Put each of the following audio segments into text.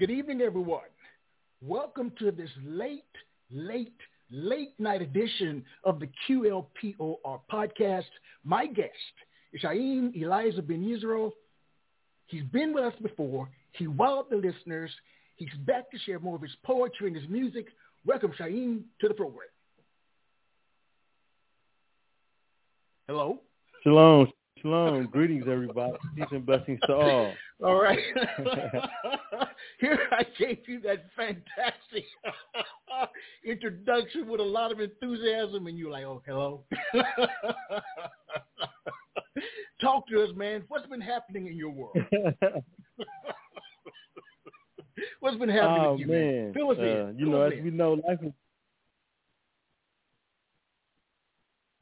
Good evening, everyone. Welcome to this late, late, late night edition of the QLPOR podcast. My guest is Chayyim Eliezer Ben Israel. He's been with us before. He wowed the listeners. He's back to share more of his poetry and his music. Welcome, Chayyim, to the program. Hello. Shalom. Shalom. Greetings, everybody. Peace and blessings to all. All right. Here I gave you that fantastic introduction with a lot of enthusiasm, and you're like, oh, hello. Talk to us, man. What's been happening in your world? What's been happening oh, with you, man. man? Uh. You Fill know, as in. we know, life is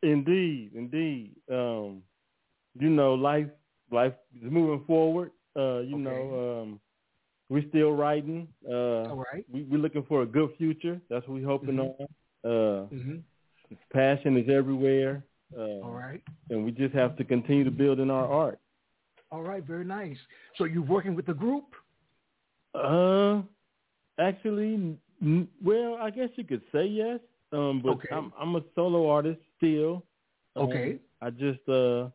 Indeed, indeed. Um, you know, life life is moving forward. Uh, you Okay. know, um, we're still writing. Uh, All right. we, we're looking for a good future. That's what we're hoping Mhm. on. Uh, Mm-hmm. passion is everywhere. Uh, All right. And we just have to continue to build in our art. All right. Very nice. So you're working with the group? Uh, actually, n- well, I guess you could say yes. Um, but Okay. I'm I'm a solo artist still. Um, Okay. I just uh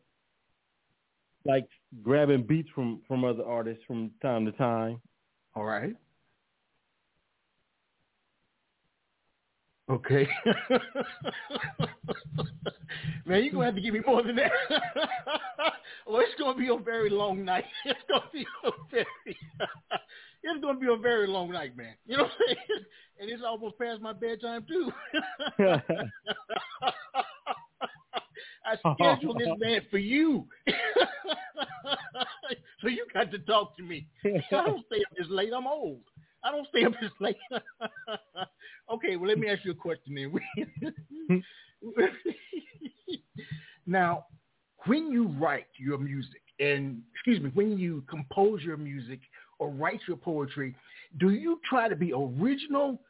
like grabbing beats from from other artists from time to time. All right. Okay. Man, you're gonna have to give me more than that. well, it's gonna be a very long night. It's gonna be a very it's gonna be a very long night, man. You know what I'm saying? And it's almost past my bedtime too. I scheduled this man for you. so you got to talk to me. I don't stay up this late. I'm old. I don't stay up this late. okay, well, let me ask you a question then. now, when you write your music, and excuse me, when you compose your music or write your poetry, do you try to be original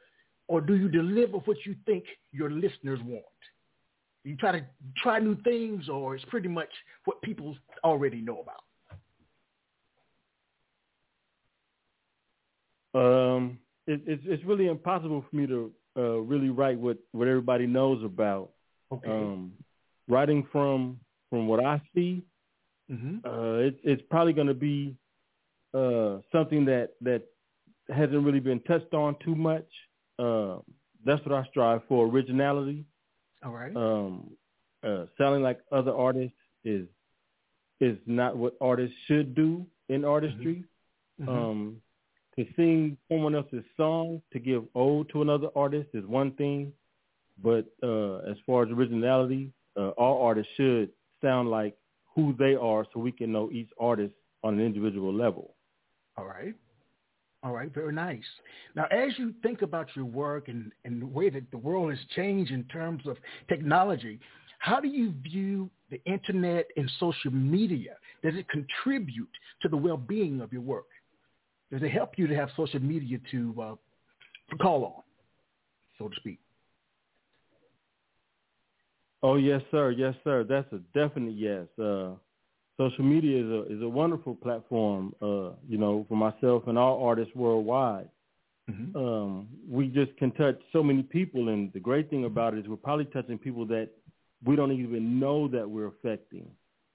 or do you deliver what you think your listeners want? You try to try new things or it's pretty much what people already know about? Um, it, it's it's really impossible for me to uh, really write what what everybody knows about. Okay. Um, writing from from what I see, mm-hmm. uh, it, it's probably going to be uh, something that that hasn't really been touched on too much. Uh, that's what I strive for: originality. All right. Um, uh, sounding like other artists is is not what artists should do in artistry. Mhm. Um, to sing someone else's song to give ode to another artist is one thing, but uh, as far as originality, uh, all artists should sound like who they are, so we can know each artist on an individual level. All right. All right, very nice. Now, as you think about your work and, and the way that the world has changed in terms of technology, how do you view the internet and social media? Does it contribute to the well-being of your work? Does it help you to have social media to, uh, to call on, so to speak? Oh yes, sir. Yes, sir. That's a definite yes. Uh, social media is a is a wonderful platform. Uh, you know, for myself and all artists worldwide. Mm-hmm. um, we just can touch so many people. And the great thing about it is we're probably touching people that we don't even know that we're affecting.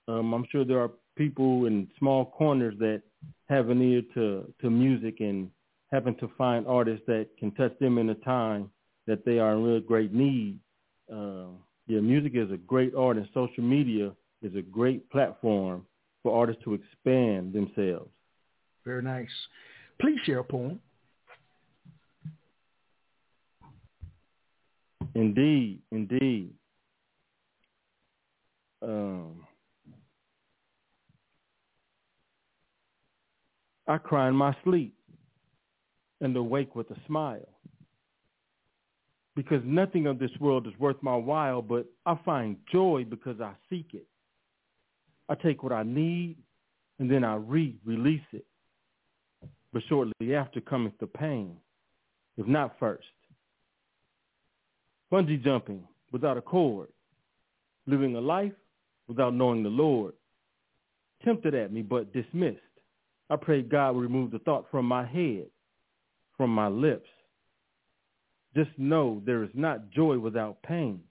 Um, I'm sure there are people in small corners that have an ear to, to music and happen to find artists that can touch them in a time that they are in real great need. Uh, yeah, music is a great art and social media is a great platform for artists to expand themselves. Very nice. Please share a poem. Indeed, indeed. Um, I cry in my sleep and awake with a smile. Because nothing of this world is worth my while, but I find joy because I seek it. I take what I need and then I re-release it. But shortly after cometh the pain, if not first. Bungee jumping without a cord, living a life without knowing the Lord. Tempted at me, but dismissed. I prayed God would remove the thought from my head, from my lips. Just know there is not joy without pain.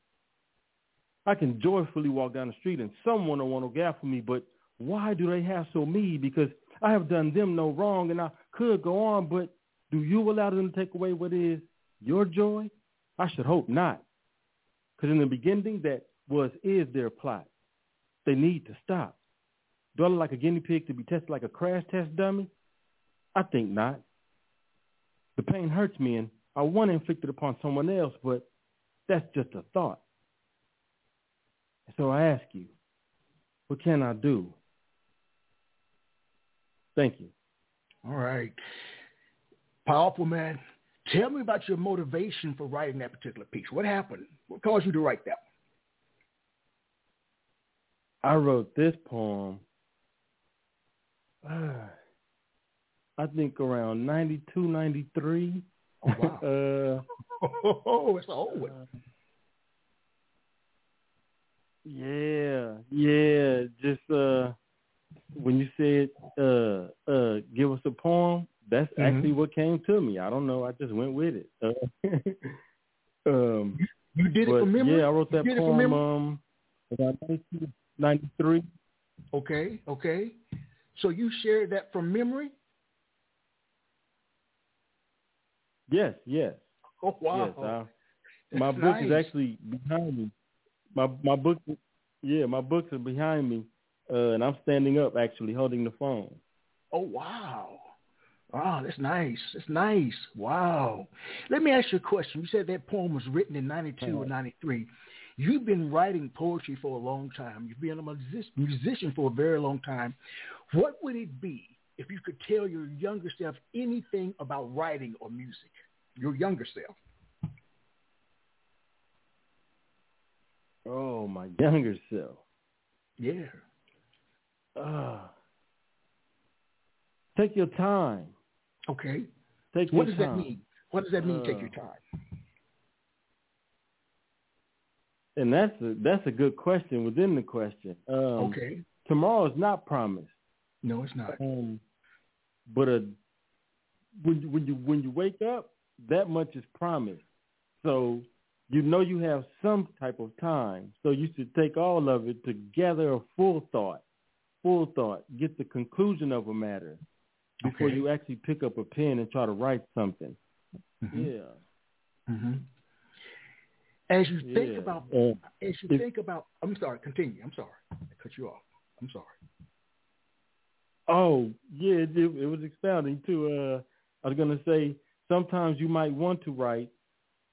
I can joyfully walk down the street and someone will want to gaffle me, but why do they hassle me? Because I have done them no wrong and I could go on, but do you allow them to take away what is your joy? I should hope not. Because in the beginning, that was, is their plot. They need to stop. Do I look like a guinea pig to be tested like a crash test dummy? I think not. The pain hurts me and I want to inflict it upon someone else, but that's just a thought. So I ask you, what can I do? Thank you. All right. Powerful man. Tell me about your motivation for writing that particular piece. What happened? What caused you to write that? I wrote this poem, uh, I think around 92, 93. Oh, wow. uh, oh, it's old one. Yeah, yeah. Just uh, when you said uh, uh, give us a poem, that's mm-hmm. actually what came to me. I don't know. I just went with it. Uh, um, you did it from memory. Yeah, I wrote that poem. Um, about 93. Okay, okay. So you shared that from memory? Yes, yes. Oh wow. Yes, I, my book nice. is actually behind me. My my book, yeah, my books are behind me, uh, and I'm standing up actually holding the phone. Oh wow. Wow, that's nice. That's nice. Wow. Let me ask you a question. You said that poem was written in 92 uh-huh. or 93. You've been writing poetry for a long time. You've been a musician for a very long time. What would it be if you could tell your younger self anything about writing or music? Your younger self. Oh, my younger self. Yeah. Uh, take your time. Okay. Take what does time. that mean? What does that mean? Uh, take your time. And that's a that's a good question within the question. Um, okay. Tomorrow is not promised. No, it's not. Um, but a, when you, when you when you wake up, that much is promised. So you know you have some type of time. So you should take all of it to gather a full thought, full thought, get the conclusion of a matter before okay. you actually pick up a pen and try to write something. Mm-hmm. Yeah. Mm-hmm. As you think yeah. about, uh, as you if, think about, I'm sorry, continue. I'm sorry, I cut you off. I'm sorry. Oh yeah, it, it was expounding too. Uh, I was gonna say sometimes you might want to write,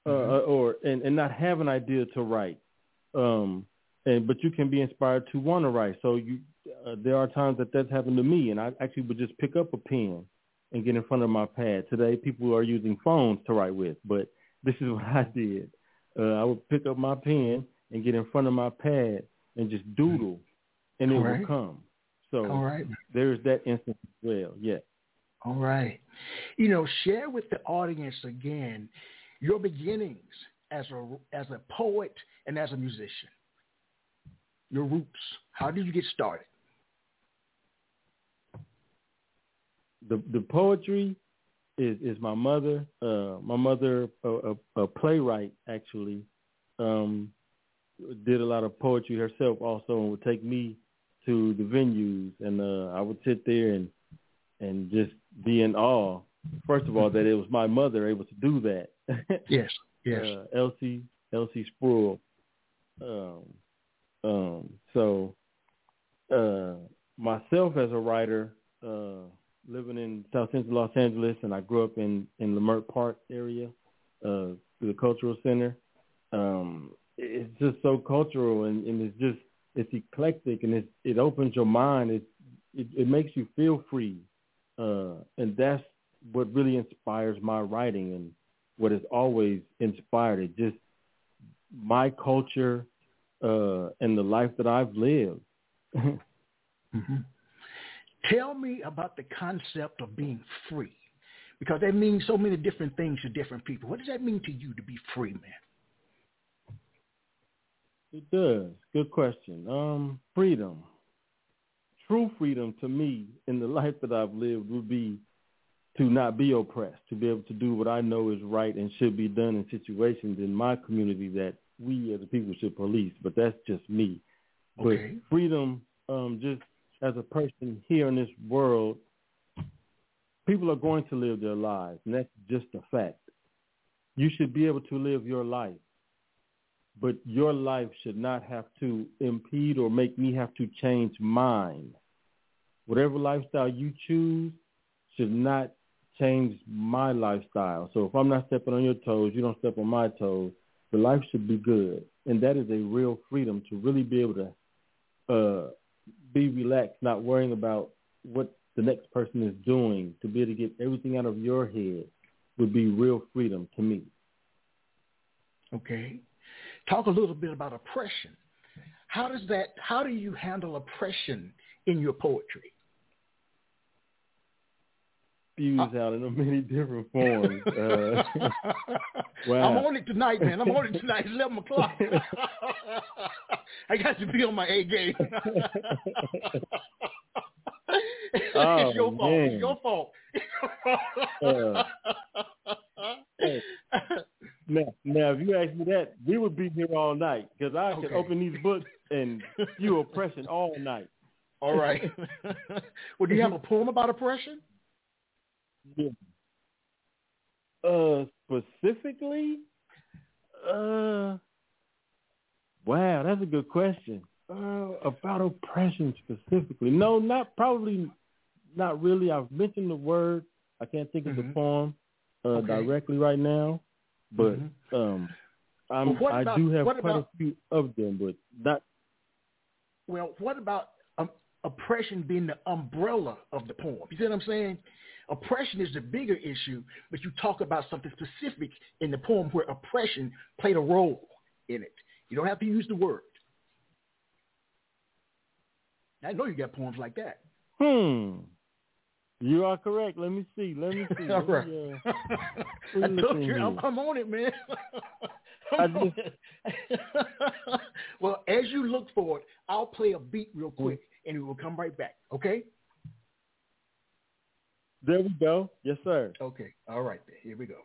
uh, mm-hmm. or and, and not have an idea to write, um, and but you can be inspired to want to write. So you, uh, there are times that that's happened to me, and I actually would just pick up a pen and get in front of my pad. Today, people are using phones to write with, but this is what I did uh, I would pick up my pen and get in front of my pad and just doodle, and it right. would come. So All right. there's that instance as well. Yeah. All right. You know, share with the audience again your beginnings as a as a poet and as a musician. Your roots. How did you get started? The the poetry is is my mother. Uh, my mother, a, a, a playwright, actually, um, did a lot of poetry herself also, and would take me to the venues, and uh, I would sit there and and just be in awe. First of all, that it was my mother able to do that. yes, yes. Uh, Elsie Elsie Spruill. Um, um, so uh, myself as a writer. Uh, living in South Central Los Angeles, and I grew up in in Leimert Park area, uh, the cultural center. Um, it's just so cultural, and, and it's just it's eclectic, and it it opens your mind. It, it it makes you feel free, uh, and that's what really inspires my writing and what has always inspired it. Just my culture uh, and the life that I've lived. mm-hmm. Tell me about the concept of being free, because that means so many different things to different people. What does that mean to you to be free, man? It does. Good question. Um, freedom. True freedom to me in the life that I've lived would be to not be oppressed, to be able to do what I know is right and should be done in situations in my community that we as a people should police. But that's just me. Okay. But freedom, um, just as a person here in this world, people are going to live their lives, and that's just a fact. You should be able to live your life, but your life should not have to impede or make me have to change mine. Whatever lifestyle you choose should not change my lifestyle. So if I'm not stepping on your toes, you don't step on my toes. The life should be good, and that is a real freedom to really be able to uh, be relaxed, not worrying about what the next person is doing. To be able to get everything out of your head would be real freedom to me. Okay, talk a little bit about oppression. How does that? How do you handle oppression in your poetry? Spews uh, out in many different forms. Uh, wow. I'm on it tonight, man. I'm on it tonight. It's 11 o'clock. I got to be on my A game. oh, it's your fault. Man. It's your fault. uh. Now, now, if you ask me that, we would be here all night because I okay. can open these books and spew oppression all night. All right. well, do you have a poem about oppression? Yeah. Uh, specifically, uh, wow, that's a good question. Uh, about oppression specifically, no, not probably, not really. I've mentioned the word. I can't think mm-hmm. of the mm-hmm. poem uh, okay. directly right now, but mm-hmm. um, I'm, well, I about, do have quite about, a few of them, but not. Well, what about um, oppression being the umbrella of the poem? You see what I'm saying? Oppression is the bigger issue, but you talk about something specific in the poem where oppression played a role in it. You don't have to use the word. I know you got poems like that. Hmm. You are correct. Let me see. Let me see. All right. Me, uh, I told you, I'm, I'm, on it, man. on it. well, as you look for it, I'll play a beat real quick, and we will come right back. Okay? There we go. Yes, sir. Okay. All right. Here we go.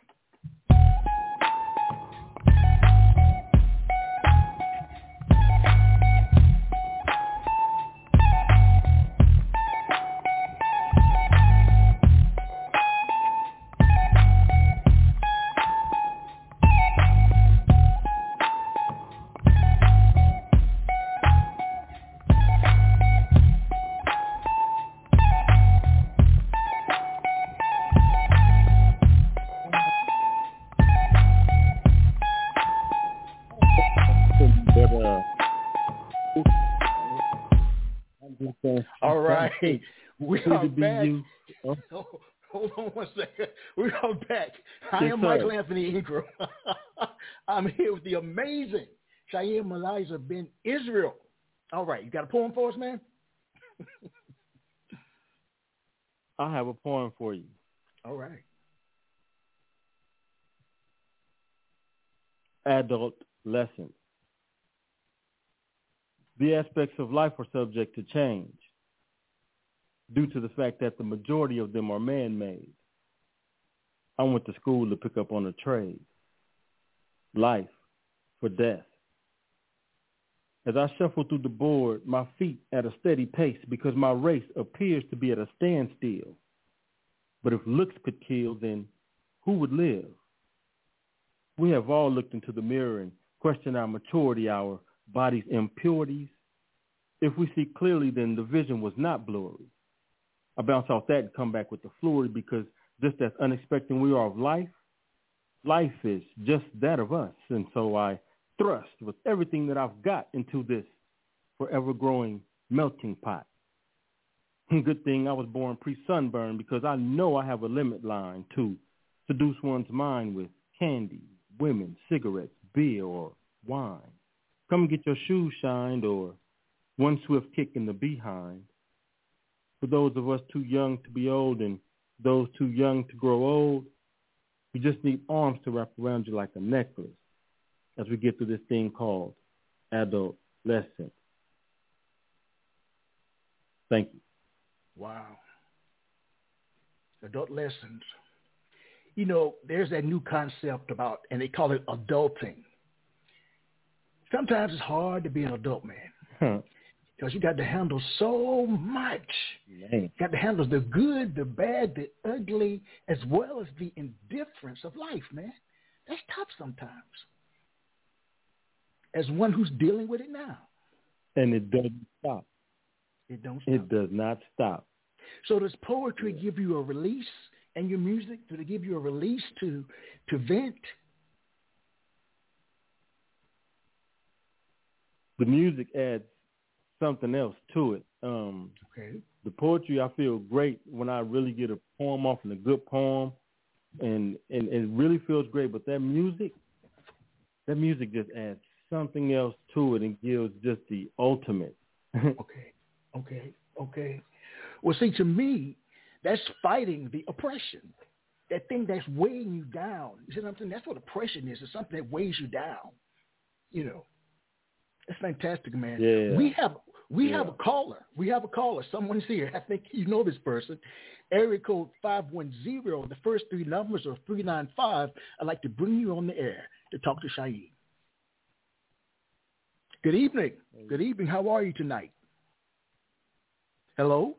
we are back. Oh, hold on one second. We are back. I am Michael Anthony Ingram. I'm here with the amazing Chayyim Eliezer Ben Israel. All right, you got a poem for us, man? I have a poem for you. All right. Adult lessons. The aspects of life are subject to change due to the fact that the majority of them are man-made. I went to school to pick up on a trade, life for death. As I shuffle through the board, my feet at a steady pace because my race appears to be at a standstill. But if looks could kill, then who would live? We have all looked into the mirror and questioned our maturity, our body's impurities. If we see clearly, then the vision was not blurry. I bounce off that and come back with the fluid because just as unexpected we are of life, life is just that of us. And so I thrust with everything that I've got into this forever growing melting pot. Good thing I was born pre-sunburn because I know I have a limit line to seduce one's mind with candy, women, cigarettes, beer, or wine. Come get your shoes shined or one swift kick in the behind. For those of us too young to be old and those too young to grow old, we just need arms to wrap around you like a necklace as we get through this thing called adolescence. Thank you. Wow. Adult lessons. You know, there's that new concept about, and they call it adulting. Sometimes it's hard to be an adult man because you got to handle so much. Man. You got to handle the good, the bad, the ugly, as well as the indifference of life, man. That's tough sometimes. As one who's dealing with it now, And it doesn't stop. it don't stop. It does not stop. So does poetry give you a release and your music? Do they give you a release to to vent? The music adds something else to it. Um, Okay. the poetry I feel great when I really get a poem off and a good poem and, and it really feels great. But that music that music just adds something else to it and gives just the ultimate. Okay. Okay. Okay. Well, see, to me, that's fighting the oppression. That thing that's weighing you down. You see what I'm saying? That's what oppression is. It's something that weighs you down. You know. That's fantastic, man. Yeah. We have we Yeah. have a caller. We have a caller. Someone's here. I think you know this person. Area code five one zero. The first three numbers are three nine five. I'd like to bring you on the air to talk to Shaheed. Good evening. Good evening. How are you tonight? Hello.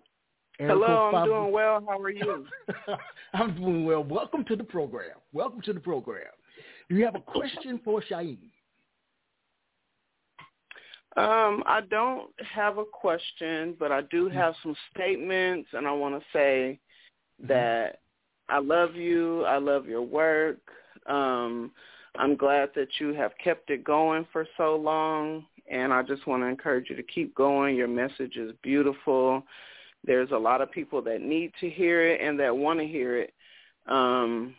Area Hello, I'm five- doing well. How are you? I'm doing well. Welcome to the program. Welcome to the program. Do you have a question for Shaheed? Um, I don't have a question, but I do have some statements, and I want to say that I love you. I love your work. Um, I'm glad that you have kept it going for so long, and I just want to encourage you to keep going. Your message is beautiful. There's a lot of people that need to hear it and that want to hear it. Um,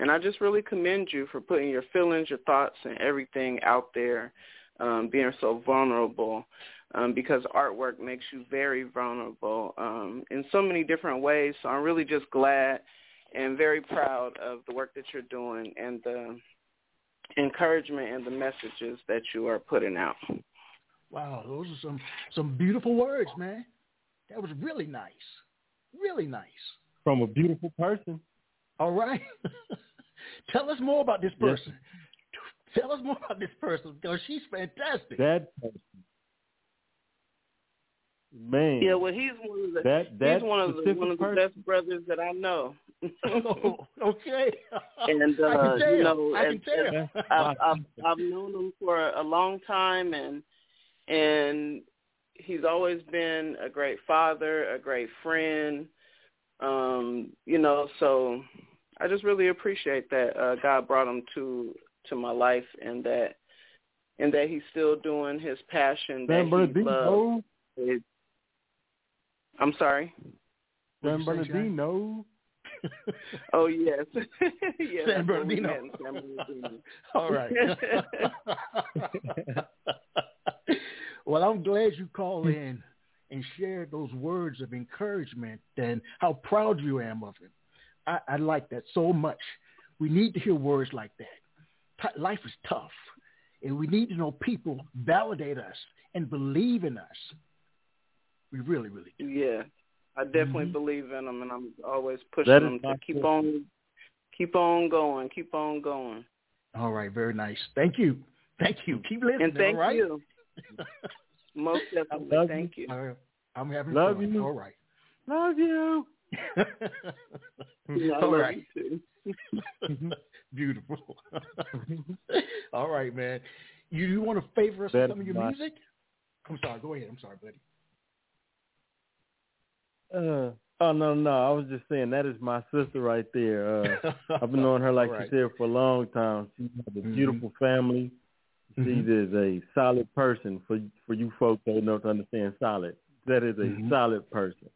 and I just really commend you for putting your feelings, your thoughts, and everything out there, um, being so vulnerable, um, because artwork makes you very vulnerable um, in so many different ways. So I'm really just glad and very proud of the work that you're doing and the encouragement and the messages that you are putting out. Wow, those are some some beautiful words, man. That was really nice. Really nice. From a beautiful person. All right. Tell us more about this Yes. Person. Tell us more about this person because she's fantastic. That person. Man. Yeah, well, he's one of the that that he's one of the one of the person, best brothers that I know. oh, okay. And, I uh, can tell. you know, I can and- tell. I've, I've I've known him for a long time, and and he's always been a great father, a great friend. Um, you know, so I just really appreciate that uh, God brought him to to my life, and that and that he's still doing his passion that San he loves. It- I'm sorry. What'd San you say, Shane? Bernardino. Oh yes, yes. San that's what we Bernardino. San Bernardino. All right. well, I'm glad you called in and shared those words of encouragement and how proud you am of him. I, I like that so much. We need to hear words like that. T- life is tough, and we need to know people validate us and believe in us. We really, really do. Yeah, I definitely Mhm. believe in them, and I'm always pushing That is them to keep sister. on, keep on going, keep on going. All right, very nice. Thank you. Thank you. Keep listening. And thank all right? you. Most definitely, love thank you. All right. I'm having Love fun. you. All right. Love you. Yeah, I All love right. you too. Beautiful. All right, man. You, you want to favor us with some of your my- music? I'm sorry. Go ahead. I'm sorry, buddy. Uh, oh no, no, I was just saying that is my sister right there. Uh, I've been knowing her like All right. you said for a long time. She has a Mhm. beautiful family. She Mhm. is a solid person for for you folks that know to understand solid. That is a Mhm. solid person.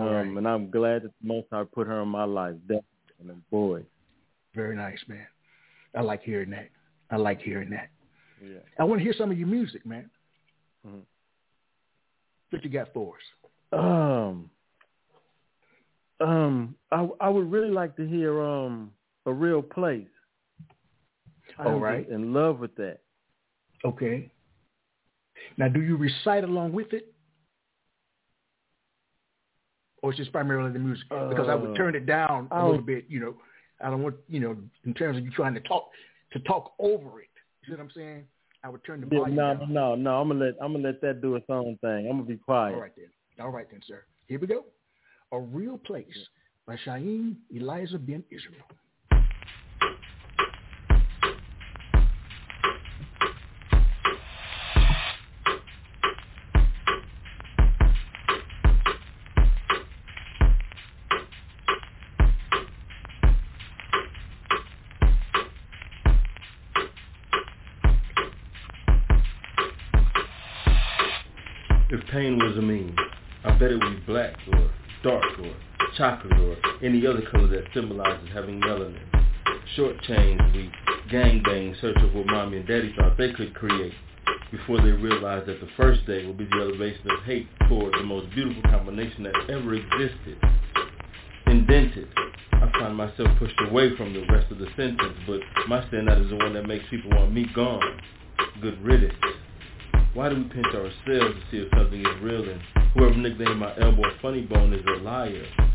Um, right. and I'm glad that the Most High put her in my life. Definitely, boy. Very nice, man. I like hearing that. I like hearing that. Yeah. I want to hear some of your music, man. Mm-hmm. What you got for us? Um, um, I I would really like to hear um a real place. All right. In love with that. Okay. Now, do you recite along with it? Or it's just primarily the music? Because uh, I would uh, turn it down a little bit, you know. I don't want, you know, in terms of you trying to talk to talk over it. You see what I'm saying? I would turn the volume no, down. No, no, I'm gonna let I'm gonna let that do its own thing. I'm gonna be quiet. All right then. All right then, sir. Here we go. A Real Place by Chayyim Eliezer Ben Israel. Chocolate or any other color that symbolizes having melanin. Short chains, we gang bang search of what mommy and daddy thought they could create before they realized that the first day would be the elevation of hate toward the most beautiful combination that ever existed. Indented. I find myself pushed away from the rest of the sentence, but my standout is the one that makes people want me gone. Good riddance. Why do we pinch ourselves to see if something is real and whoever nicknamed my elbow funny bone is a liar?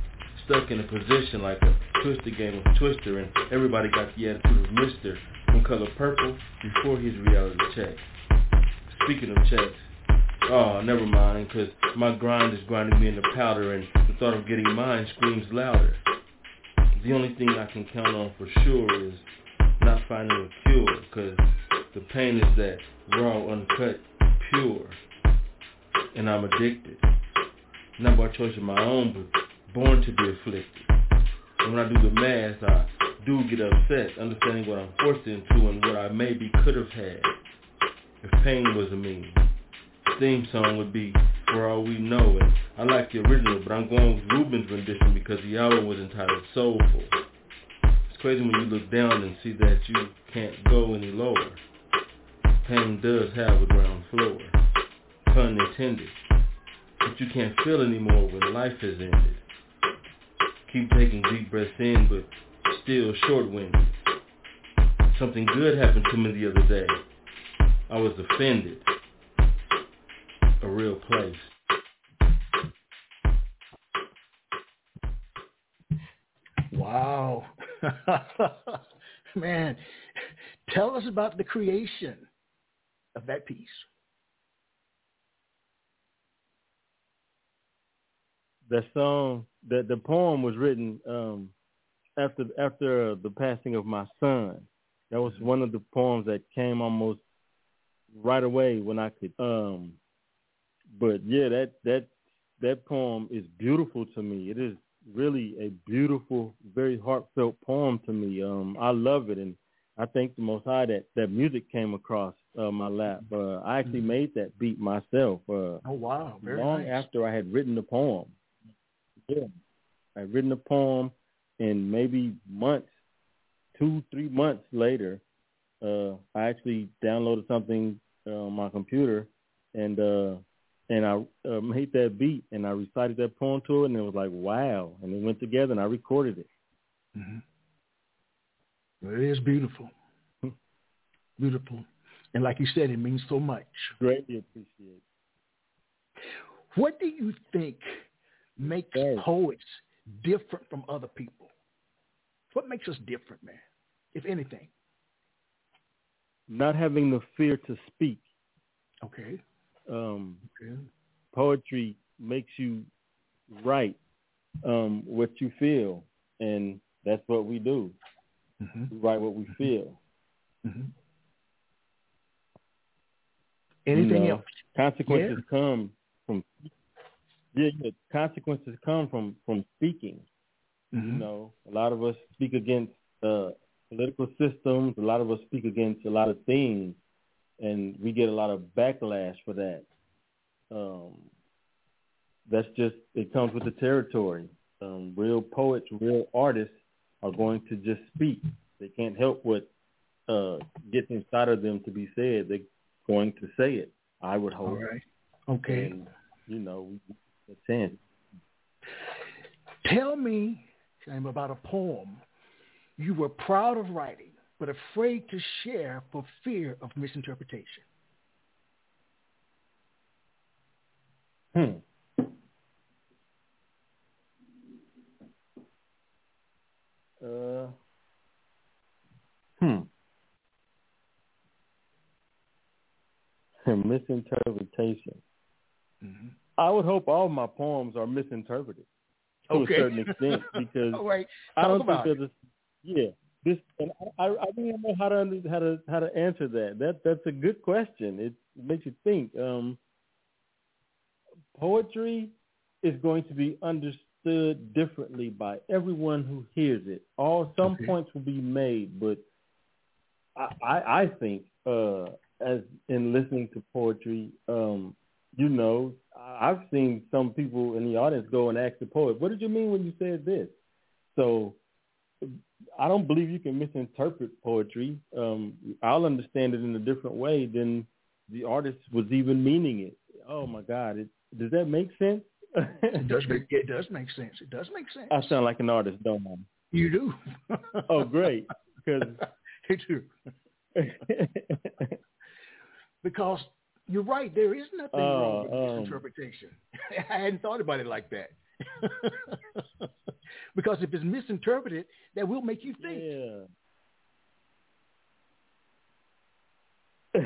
Stuck in a position like a twisted game of Twister and everybody got the attitude of Mister from color purple before his reality check. Speaking of checks, oh, never mind, cause my grind is grinding me into powder and the thought of getting mine screams louder. The only thing I can count on for sure is not finding a cure, cause the pain is that raw, uncut pure, and I'm addicted. Not by choice of my own, but born to be afflicted. And when I do the math, I do get upset, understanding what I'm forced into and what I maybe could have had if pain was a mean. Theme song would be For All We Know, and I like the original, but I'm going with Ruben's rendition because the album was entitled Soulful. It's crazy when you look down and see that you can't go any lower pain does have a ground floor, pun intended. But you can't feel anymore when life has ended. Keep taking deep breaths in, but still short-winded. Something good happened to me the other day. I was offended. A real place. Wow. Man, tell us about the creation of that piece. The song, the the poem was written um, after after the passing of my son. That was mm-hmm. one of the poems that came almost right away when I could. Um, but yeah, that that that poem is beautiful to me. It is really a beautiful, very heartfelt poem to me. Um, I love it, and I thank the Most High that that music came across uh, my lap. Uh, I actually mm-hmm. made that beat myself. Uh, oh wow! Very long nice. after I had written the poem. Yeah, I had written a poem, and maybe months, two three months later, uh, I actually downloaded something uh, on my computer, and uh, and I uh, made that beat, and I recited that poem to it, and it was like wow, and it went together, and I recorded it. Mm-hmm. It is beautiful. beautiful. And like you said, it means so much. Greatly appreciate. What do you think makes yes. poets different from other people? What makes us different, man, if anything? Not having the fear to speak. Okay. Um, okay. Poetry makes you write um, what you feel, and that's what we do. Mm-hmm. We write what we mm-hmm. feel. Mm-hmm. Anything you know, else? Consequences yeah. come from yeah, yeah, consequences come from from speaking. Mm-hmm. You know, a lot of us speak against uh, political systems. A lot of us speak against a lot of things, and we get a lot of backlash for that. Um, that's just it comes with the territory. Um, real poets, real artists are going to just speak. They can't help what uh, gets inside of them to be said. They're going to say it. I would hope. All right. Okay. And, you know, chance. Tell me Sam, about a poem you were proud of writing but afraid to share for fear of misinterpretation. Hmm. Uh, hmm. misinterpretation. Mm-hmm. I would hope all my poems are misinterpreted to okay. a certain extent because right. I don't think there's a yeah. This and I, I really don't know how to how to how to answer that. That that's a good question. It, it makes you think. Um, poetry is going to be understood differently by everyone who hears it. All some okay. points will be made, but I I, I think uh, as in listening to poetry, um, you know, I've seen some people in the audience go and ask the poet, "What did you mean when you said this?" So I don't believe you can misinterpret poetry. Um, I'll understand it in a different way than the artist was even meaning it. Oh my God! It, does that make sense? it does make it does make sense. It does make sense. I sound like an artist, don't I? You do. oh, great! Because you do. because you're right. There is nothing uh, wrong with um, misinterpretation. I hadn't thought about it like that. because if it's misinterpreted, that will make you think. Yeah.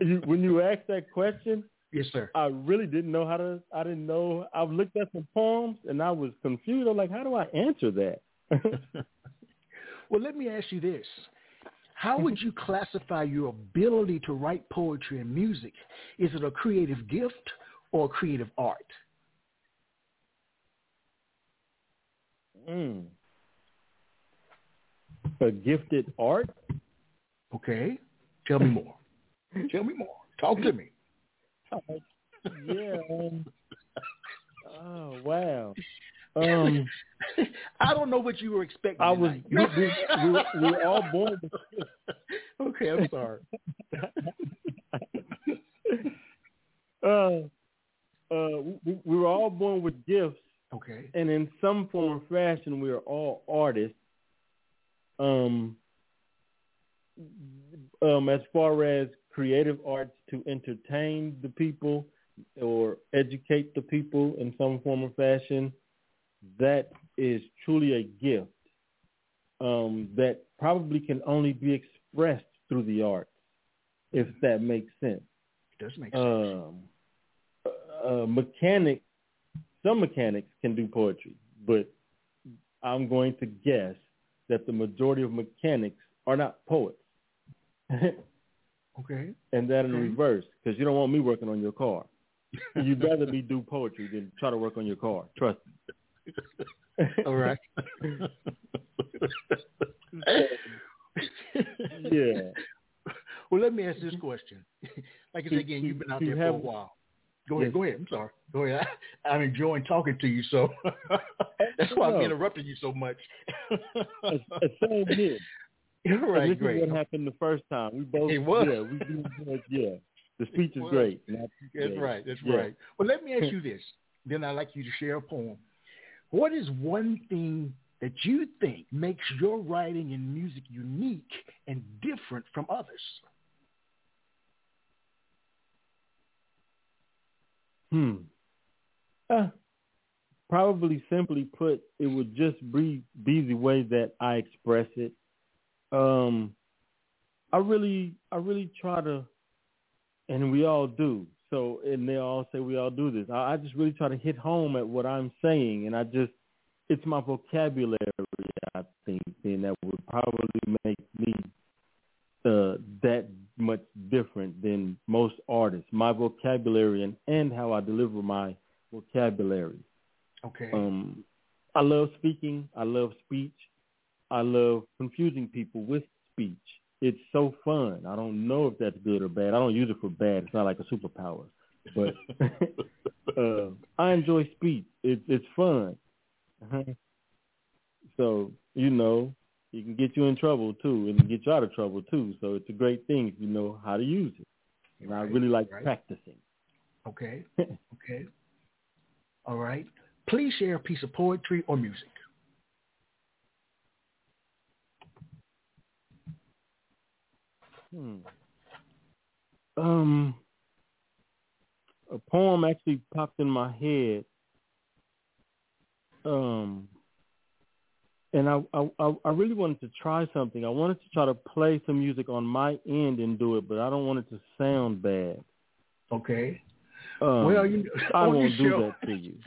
you, when you asked that question, yes, sir. I really didn't know how to. I didn't know. I've looked at some poems and I was confused. I'm like, how do I answer that? well, let me ask you this: How would you classify your ability to write poetry and music? Is it a creative gift or creative art? Mm. A gifted art? Okay. Tell me more. Tell me more. Talk to me. yeah. Um, oh wow. Um, I don't know what you were expecting. I was. We, we, we, we were all born. okay, I'm sorry. uh, uh, we, we were all born with gifts. Okay. And in some form or fashion, we are all artists. Um, um, as far as creative arts to entertain the people or educate the people in some form or fashion, that is truly a gift um, that probably can only be expressed through the arts, if that makes sense. It does make sense. Um, uh, mechanic, some mechanics can do poetry, but I'm going to guess that the majority of mechanics are not poets. okay. And that in okay. reverse, because you don't want me working on your car. You'd rather me do poetry than try to work on your car. Trust me. All right. yeah. Well, let me ask this mm-hmm. question. Like I said again, you've been out there for a while. Go ahead. Yes. Go ahead. I'm sorry. Go ahead. I, I'm enjoying talking to you, so that's why I'm interrupting you so much. Same here. You're right. This great. is what happened the first time. We both. It was. Yeah. We Yeah. The speech is great. That's right. That's yeah. right. Well, let me ask you this. Then I'd like you to share a poem. What is one thing that you think makes your writing and music unique and different from others? Hmm. Uh, probably simply put, it would just be be the way that I express it. Um, I really, I really try to, and we all do. So, and they all say we all do this. I, I just really try to hit home at what I'm saying, and I just, it's my vocabulary. I think, and that would probably make me uh, that much different than most artists. My vocabulary and, and how I deliver my vocabulary. Okay. Um, I love speaking. I love speech. I love confusing people with speech. It's so fun. I don't know if that's good or bad. I don't use it for bad. It's not like a superpower. but uh, I enjoy speech. It's it's fun. so you know, it can get you in trouble too, and get you out of trouble too. So it's a great thing if you know how to use it. And right, I really like right. practicing. Okay. okay. All right. Please share a piece of poetry or music. Hmm. Um, a poem actually popped in my head. Um, and I, I I really wanted to try something. I wanted to try to play some music on my end and do it, but I don't want it to sound bad. Okay. Um, well, you, I won't do show, that to you.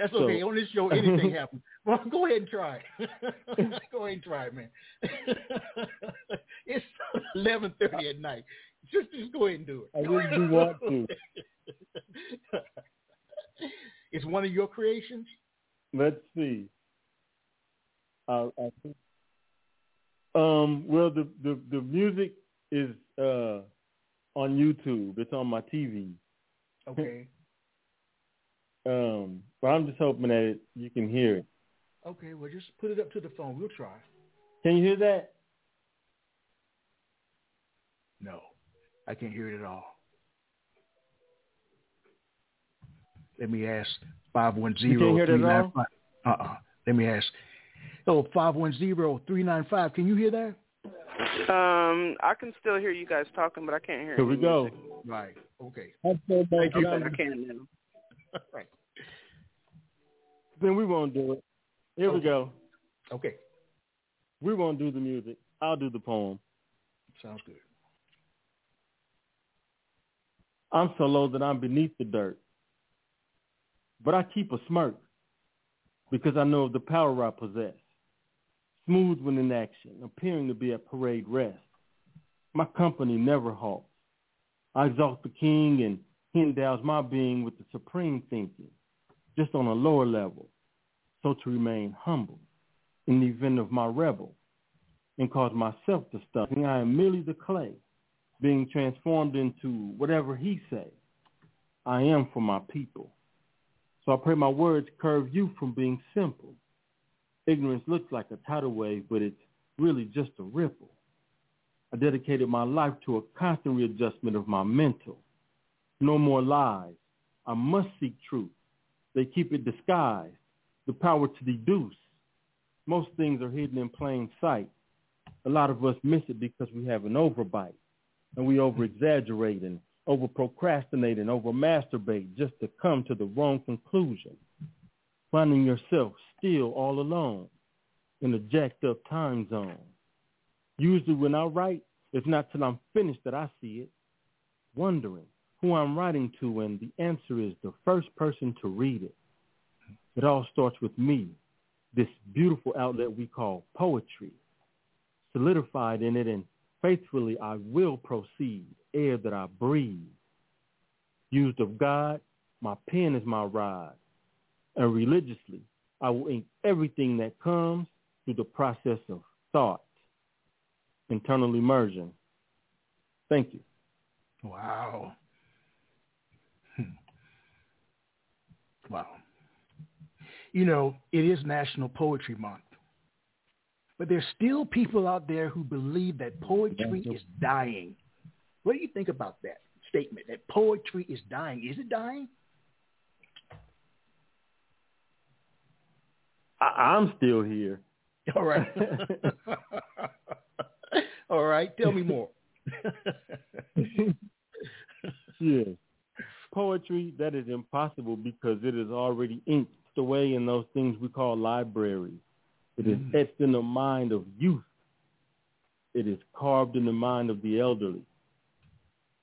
That's okay. So, on this show, anything happens. Well, go ahead and try. go ahead and try it, man. it's eleven thirty at night. Just, just go ahead and do it. I really do want to. it's one of your creations. Let's see. Uh, um, well, the, the the music is uh, on YouTube. It's on my TV. Okay. Um, but I'm just hoping that it, you can hear it. Okay, well, just put it up to the phone. We'll try. Can you hear that? No, I can't hear it at all. Let me ask five one zero three nine five. Uh uh. Let me ask Oh, 510-395. Can you hear that? Um, I can still hear you guys talking, but I can't hear. Here we go. Right. Okay. Thank you. I can now. Right. Then we won't do it. Here okay. we go. Okay. We won't do the music. I'll do the poem. Sounds good. I'm so low that I'm beneath the dirt. But I keep a smirk because I know of the power I possess smooth when in action, appearing to be at parade rest. My company never halts. I exalt the king and he endows my being with the supreme thinking, just on a lower level, so to remain humble in the event of my rebel and cause myself to stumble. I am merely the clay, being transformed into whatever he say. I am for my people. So I pray my words curve you from being simple Ignorance looks like a tidal wave, but it's really just a ripple. I dedicated my life to a constant readjustment of my mental. No more lies. I must seek truth. They keep it disguised, the power to deduce. Most things are hidden in plain sight. A lot of us miss it because we have an overbite, and we over-exaggerate and over-procrastinate and over-masturbate just to come to the wrong conclusion finding yourself still all alone in a jacked up time zone. Usually when I write, it's not till I'm finished that I see it, wondering who I'm writing to, and the answer is the first person to read it. It all starts with me, this beautiful outlet we call poetry, solidified in it, and faithfully I will proceed, air that I breathe. Used of God, my pen is my ride and religiously, I will ink everything that comes through the process of thought, internal immersion. Thank you. Wow. Wow. You know, it is National Poetry Month. But there's still people out there who believe that poetry is dying. What do you think about that statement, that poetry is dying? Is it dying? I, am still here. All right. All right. Tell me more. yes. Poetry, that is impossible because it is already inked away in those things we call libraries. It is mm. etched in the mind of youth. It is carved in the mind of the elderly.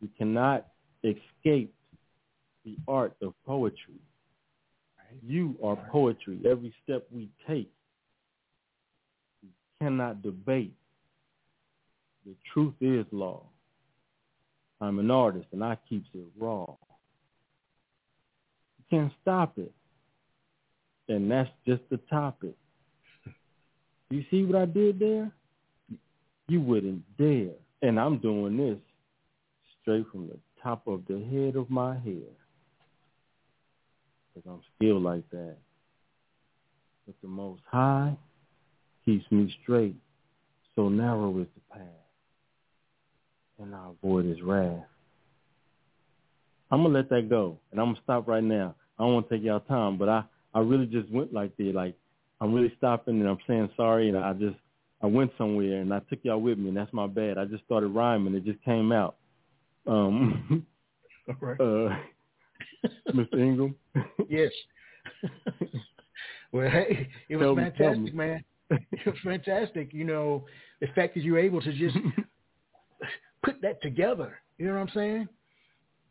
You cannot escape the art of poetry. You are poetry. Every step we take, we cannot debate. The truth is law. I'm an artist and I keeps it raw. Can't stop it. And that's just the topic. You see what I did there? You wouldn't dare. And I'm doing this straight from the top of the head of my hair. because I'm still like that. But the Most High keeps me straight, so narrow is the path, and I avoid his wrath. I'm gonna let that go, and I'm gonna stop right now. I don't want to take y'all time, but I I really just went like that. like I'm really stopping and I'm saying sorry, and I just I went somewhere and I took y'all with me, and that's my bad. I just started rhyming, it just came out. Um, right. uh, Mr. Ingram. yes. well, hey, it was Tell fantastic, me. man. It was fantastic. You know, the fact that you're able to just put that together. You know what I'm saying?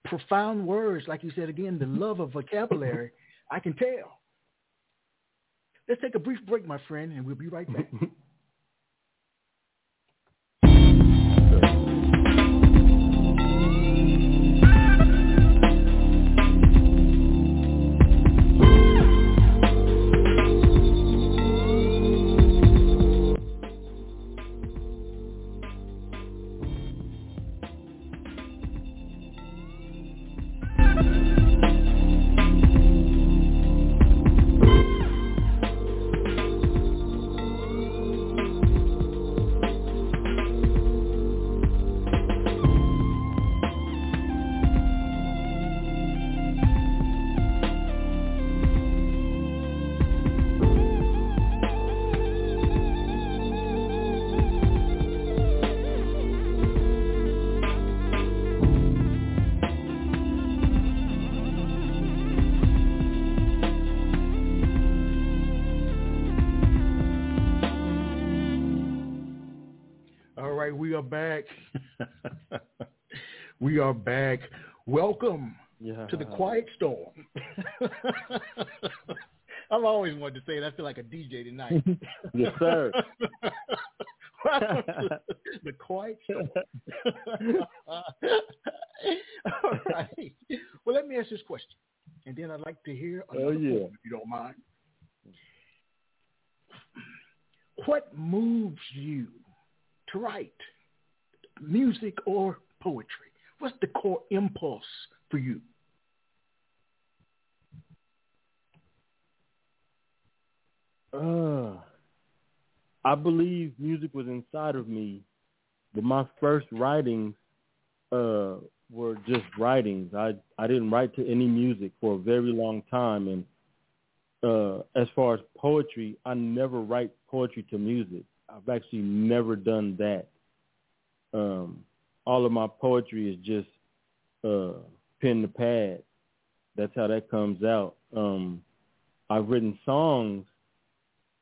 Profound words, like you said again, the love of vocabulary. I can tell. Let's take a brief break, my friend, and we'll be right back. are back. we are back. Welcome yeah. to the Quiet Storm. I've always wanted to say it. I feel like a DJ tonight. Yes, sir. The Quiet Storm. All right. Well, let me ask this question, and then I'd like to hear another Oh, yeah. poem, if you don't mind. What moves you to write music or poetry? What's the core impulse for you? Uh, I believe music was inside of me, but my first writings uh, were just writings. I I didn't write to any music for a very long time, and uh, as far as poetry, I never write poetry to music. I've actually never done that. Um, all of my poetry is just uh, pen to pad. That's how that comes out. Um, I've written songs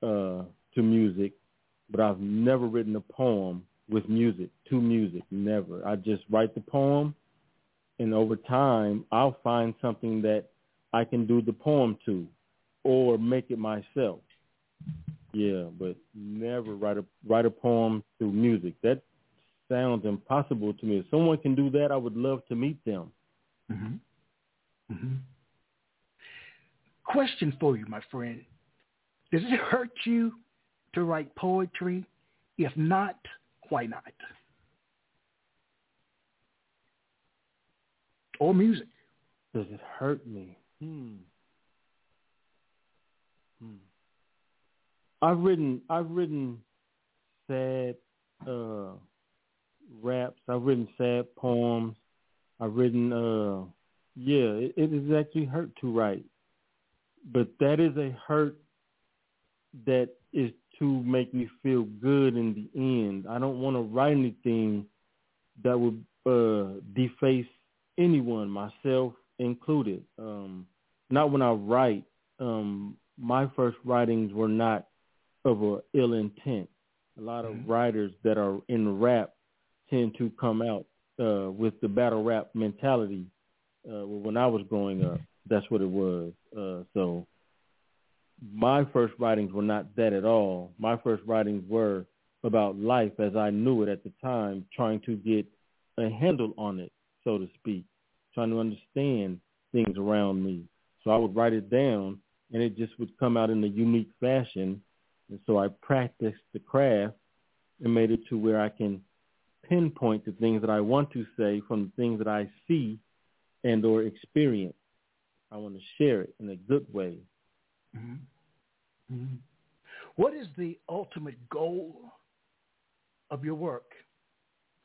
uh, to music, but I've never written a poem with music, to music, never. I just write the poem, and over time, I'll find something that I can do the poem to or make it myself. Yeah, but never write a write a poem through music. That sounds impossible to me. If someone can do that, I would love to meet them. Mm-hmm. Mm-hmm. Question for you, my friend. Does it hurt you to write poetry? If not, why not? Or music? Does it hurt me? Hmm. Hmm. I've written I've written sad uh raps, I've written sad poems, I've written uh yeah, it, it is actually hurt to write. But that is a hurt that is to make me feel good in the end. I don't want to write anything that would uh deface anyone, myself included. Um not when I write. Um my first writings were not of a ill intent. A lot of Mhm. writers that are in rap tend to come out uh, with the battle rap mentality. Uh, when I was growing up, that's what it was. Uh, so my first writings were not that at all. My first writings were about life as I knew it at the time, trying to get a handle on it, so to speak, trying to understand things around me. So I would write it down, and it just would come out in a unique fashion. And so I practiced the craft and made it to where I can pinpoint the things that I want to say from the things that I see and or experience. I want to share it in a good way. Mm-hmm. Mm-hmm. What is the ultimate goal of your work?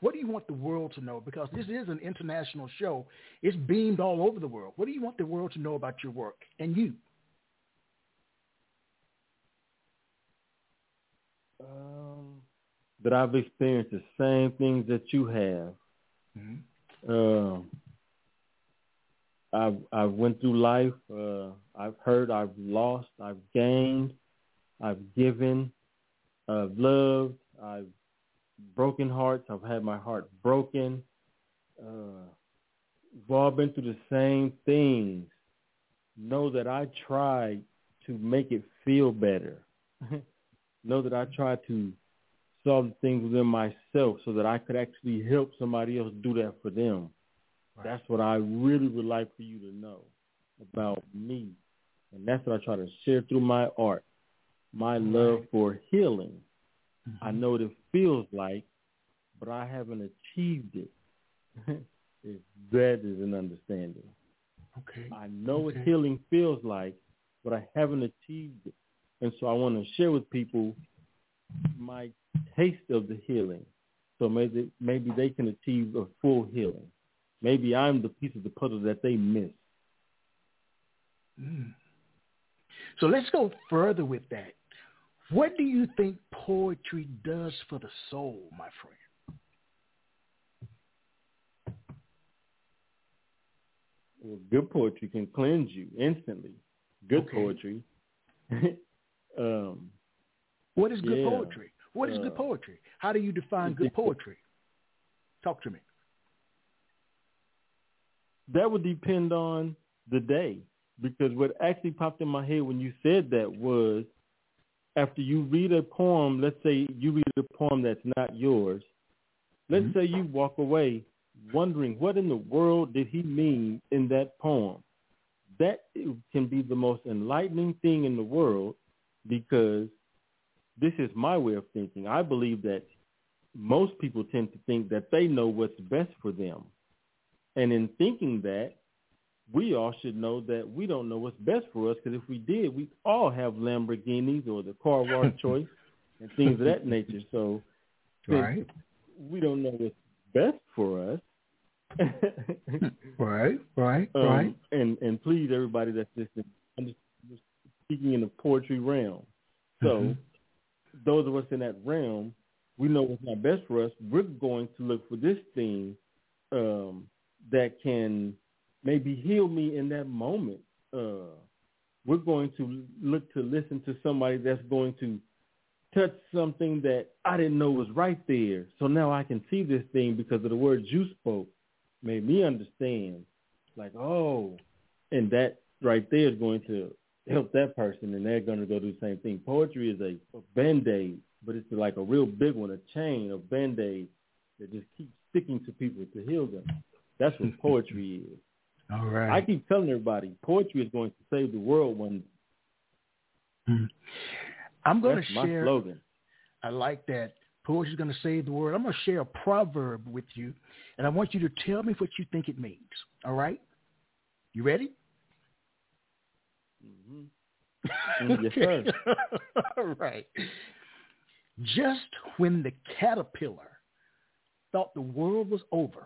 What do you want the world to know? Because this is an international show. It's beamed all over the world. What do you want the world to know about your work and you? Um, that I've experienced the same things that you have. Mm-hmm. Um, I've I've went through life. Uh, I've hurt. I've lost. I've gained. I've given. I've loved. I've broken hearts. I've had my heart broken. Uh, we've all been through the same things. Know that I tried to make it feel better. know that I tried to solve things within myself so that I could actually help somebody else do that for them. Right. That's what I really would like for you to know about me. And that's what I try to share through my art, my right. love for healing. Mm-hmm. I know what it feels like, but I haven't achieved it. if that is an understanding. Okay. I know okay. what healing feels like, but I haven't achieved it. And so I want to share with people my taste of the healing. So maybe maybe they can achieve a full healing. Maybe I'm the piece of the puzzle that they miss. Mm. So let's go further with that. What do you think poetry does for the soul, my friend? Well, good poetry can cleanse you instantly. Good okay. poetry Um, what is good yeah. poetry? What is uh, good poetry? How do you define good poetry? Talk to me. That would depend on the day because what actually popped in my head when you said that was after you read a poem, let's say you read a poem that's not yours, let's mm-hmm. say you walk away wondering what in the world did he mean in that poem. That can be the most enlightening thing in the world because this is my way of thinking. I believe that most people tend to think that they know what's best for them. And in thinking that, we all should know that we don't know what's best for us because if we did, we all have Lamborghinis or the car of our choice and things of that nature. So right. we don't know what's best for us. right, right, um, right. And and please, everybody that's listening, I'm just speaking in the poetry realm. So mm-hmm. Those of us in that realm, we know what's not best for us. We're going to look for this thing um, that can maybe heal me in that moment. Uh, we're going to look to listen to somebody that's going to touch something that I didn't know was right there. So now I can see this thing because of the words you spoke made me understand. Like, oh, and that right there is going to help that person, and they're going to go do the same thing. Poetry is a, a band-aid, but it's like a real big one, a chain of band-aids that just keeps sticking to people to heal them. That's what poetry is. All right. I keep telling everybody, poetry is going to save the world one hmm. I'm going That's to share. My slogan. I like that. Poetry is going to save the world. I'm going to share a proverb with you, and I want you to tell me what you think it means. All right? You ready? Mm-hmm. yes, sir. right. Just when the caterpillar thought the world was over,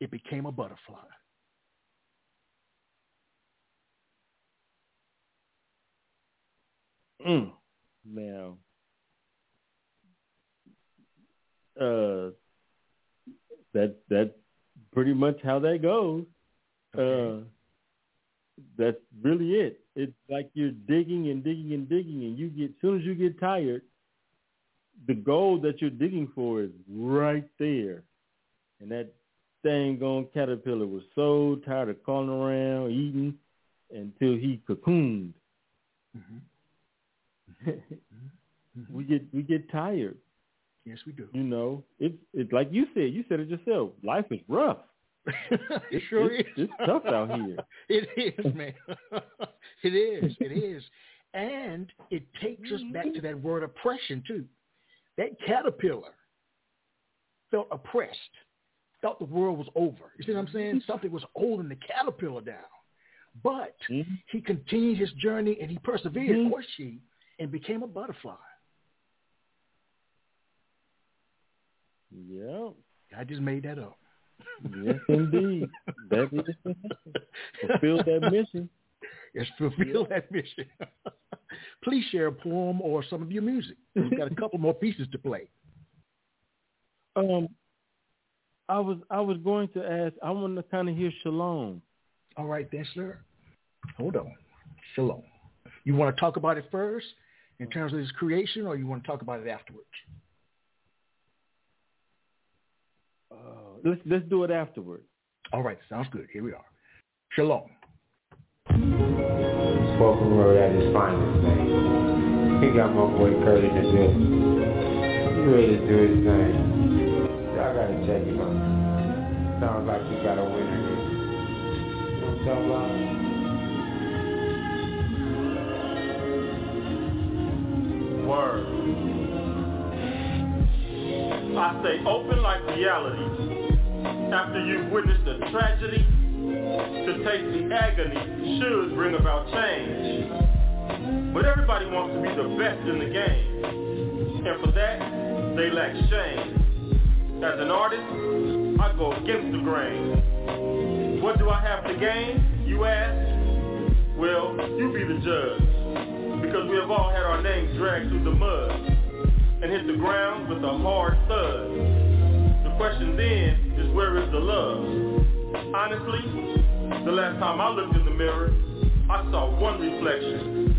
it became a butterfly. Mm. Now, uh, that that's pretty much how that goes. Okay. Uh, that's really it. It's like you're digging and digging and digging, and you get as soon as you get tired, the gold that you're digging for is right there. And that dang on caterpillar was so tired of crawling around, eating, until he cocooned. Mm-hmm. we get we get tired. Yes, we do. You know, it's it's like you said. You said it yourself. Life is rough. it sure it's, is. It's tough out here. it is, man. It is. It is. And it takes us back to that word oppression too. That caterpillar felt oppressed, felt the world was over. You see what I'm saying? Something was holding the caterpillar down. But mm-hmm. he continued his journey and he persevered, mm-hmm. or she, and became a butterfly. Yeah. I just made that up. Yes, indeed. that is fulfill that mission. Yes, fulfill that mission. Please share a poem or some of your music. We've got a couple more pieces to play. Um, I was I was going to ask. I want to kind of hear Shalom. All right, then, sir. Hold on. Shalom. You want to talk about it first in terms of his creation, or you want to talk about it afterwards? Uh, let's let's do it afterwards. All right, sounds good. Here we are. Shalom. Spoken word at his finest, man. He got my boy Curtis in the He ready to do his thing. I gotta check him out. Sounds like he got a winner here. You know what I'm talking about? word. I say open like reality. After you've witnessed the tragedy, to taste the agony should bring about change. But everybody wants to be the best in the game. And for that, they lack shame. As an artist, I go against the grain. What do I have to gain, you ask? Well, you be the judge because we have all had our names dragged through the mud and hit the ground with a hard thud. The question then is where is the love? Honestly, the last time I looked in the mirror, I saw one reflection.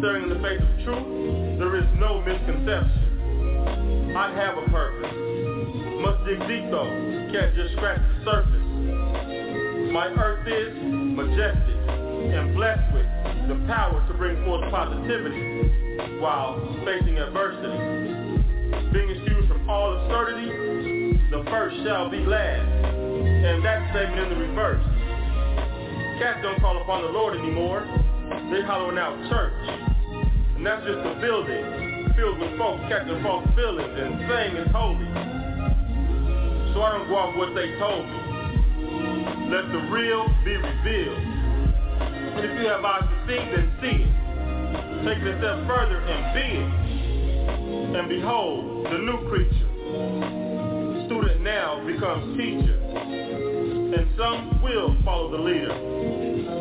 Staring in the face of truth, there is no misconception. I have a purpose. Must dig deep though, can't just scratch the surface. My earth is majestic and blessed with the power to bring forth positivity while facing adversity. Being eschewed from all absurdity, the first shall be last. And that statement in the reverse. Cats don't call upon the Lord anymore. They hollowing out church. And that's just a building filled with folks catching false feelings and saying it's holy. So I don't go off what they told me. Let the real be revealed. And if you have eyes to see, then see it. Take it a step further and be it. And behold, the new creature. Student now becomes teacher. And some will follow the leader.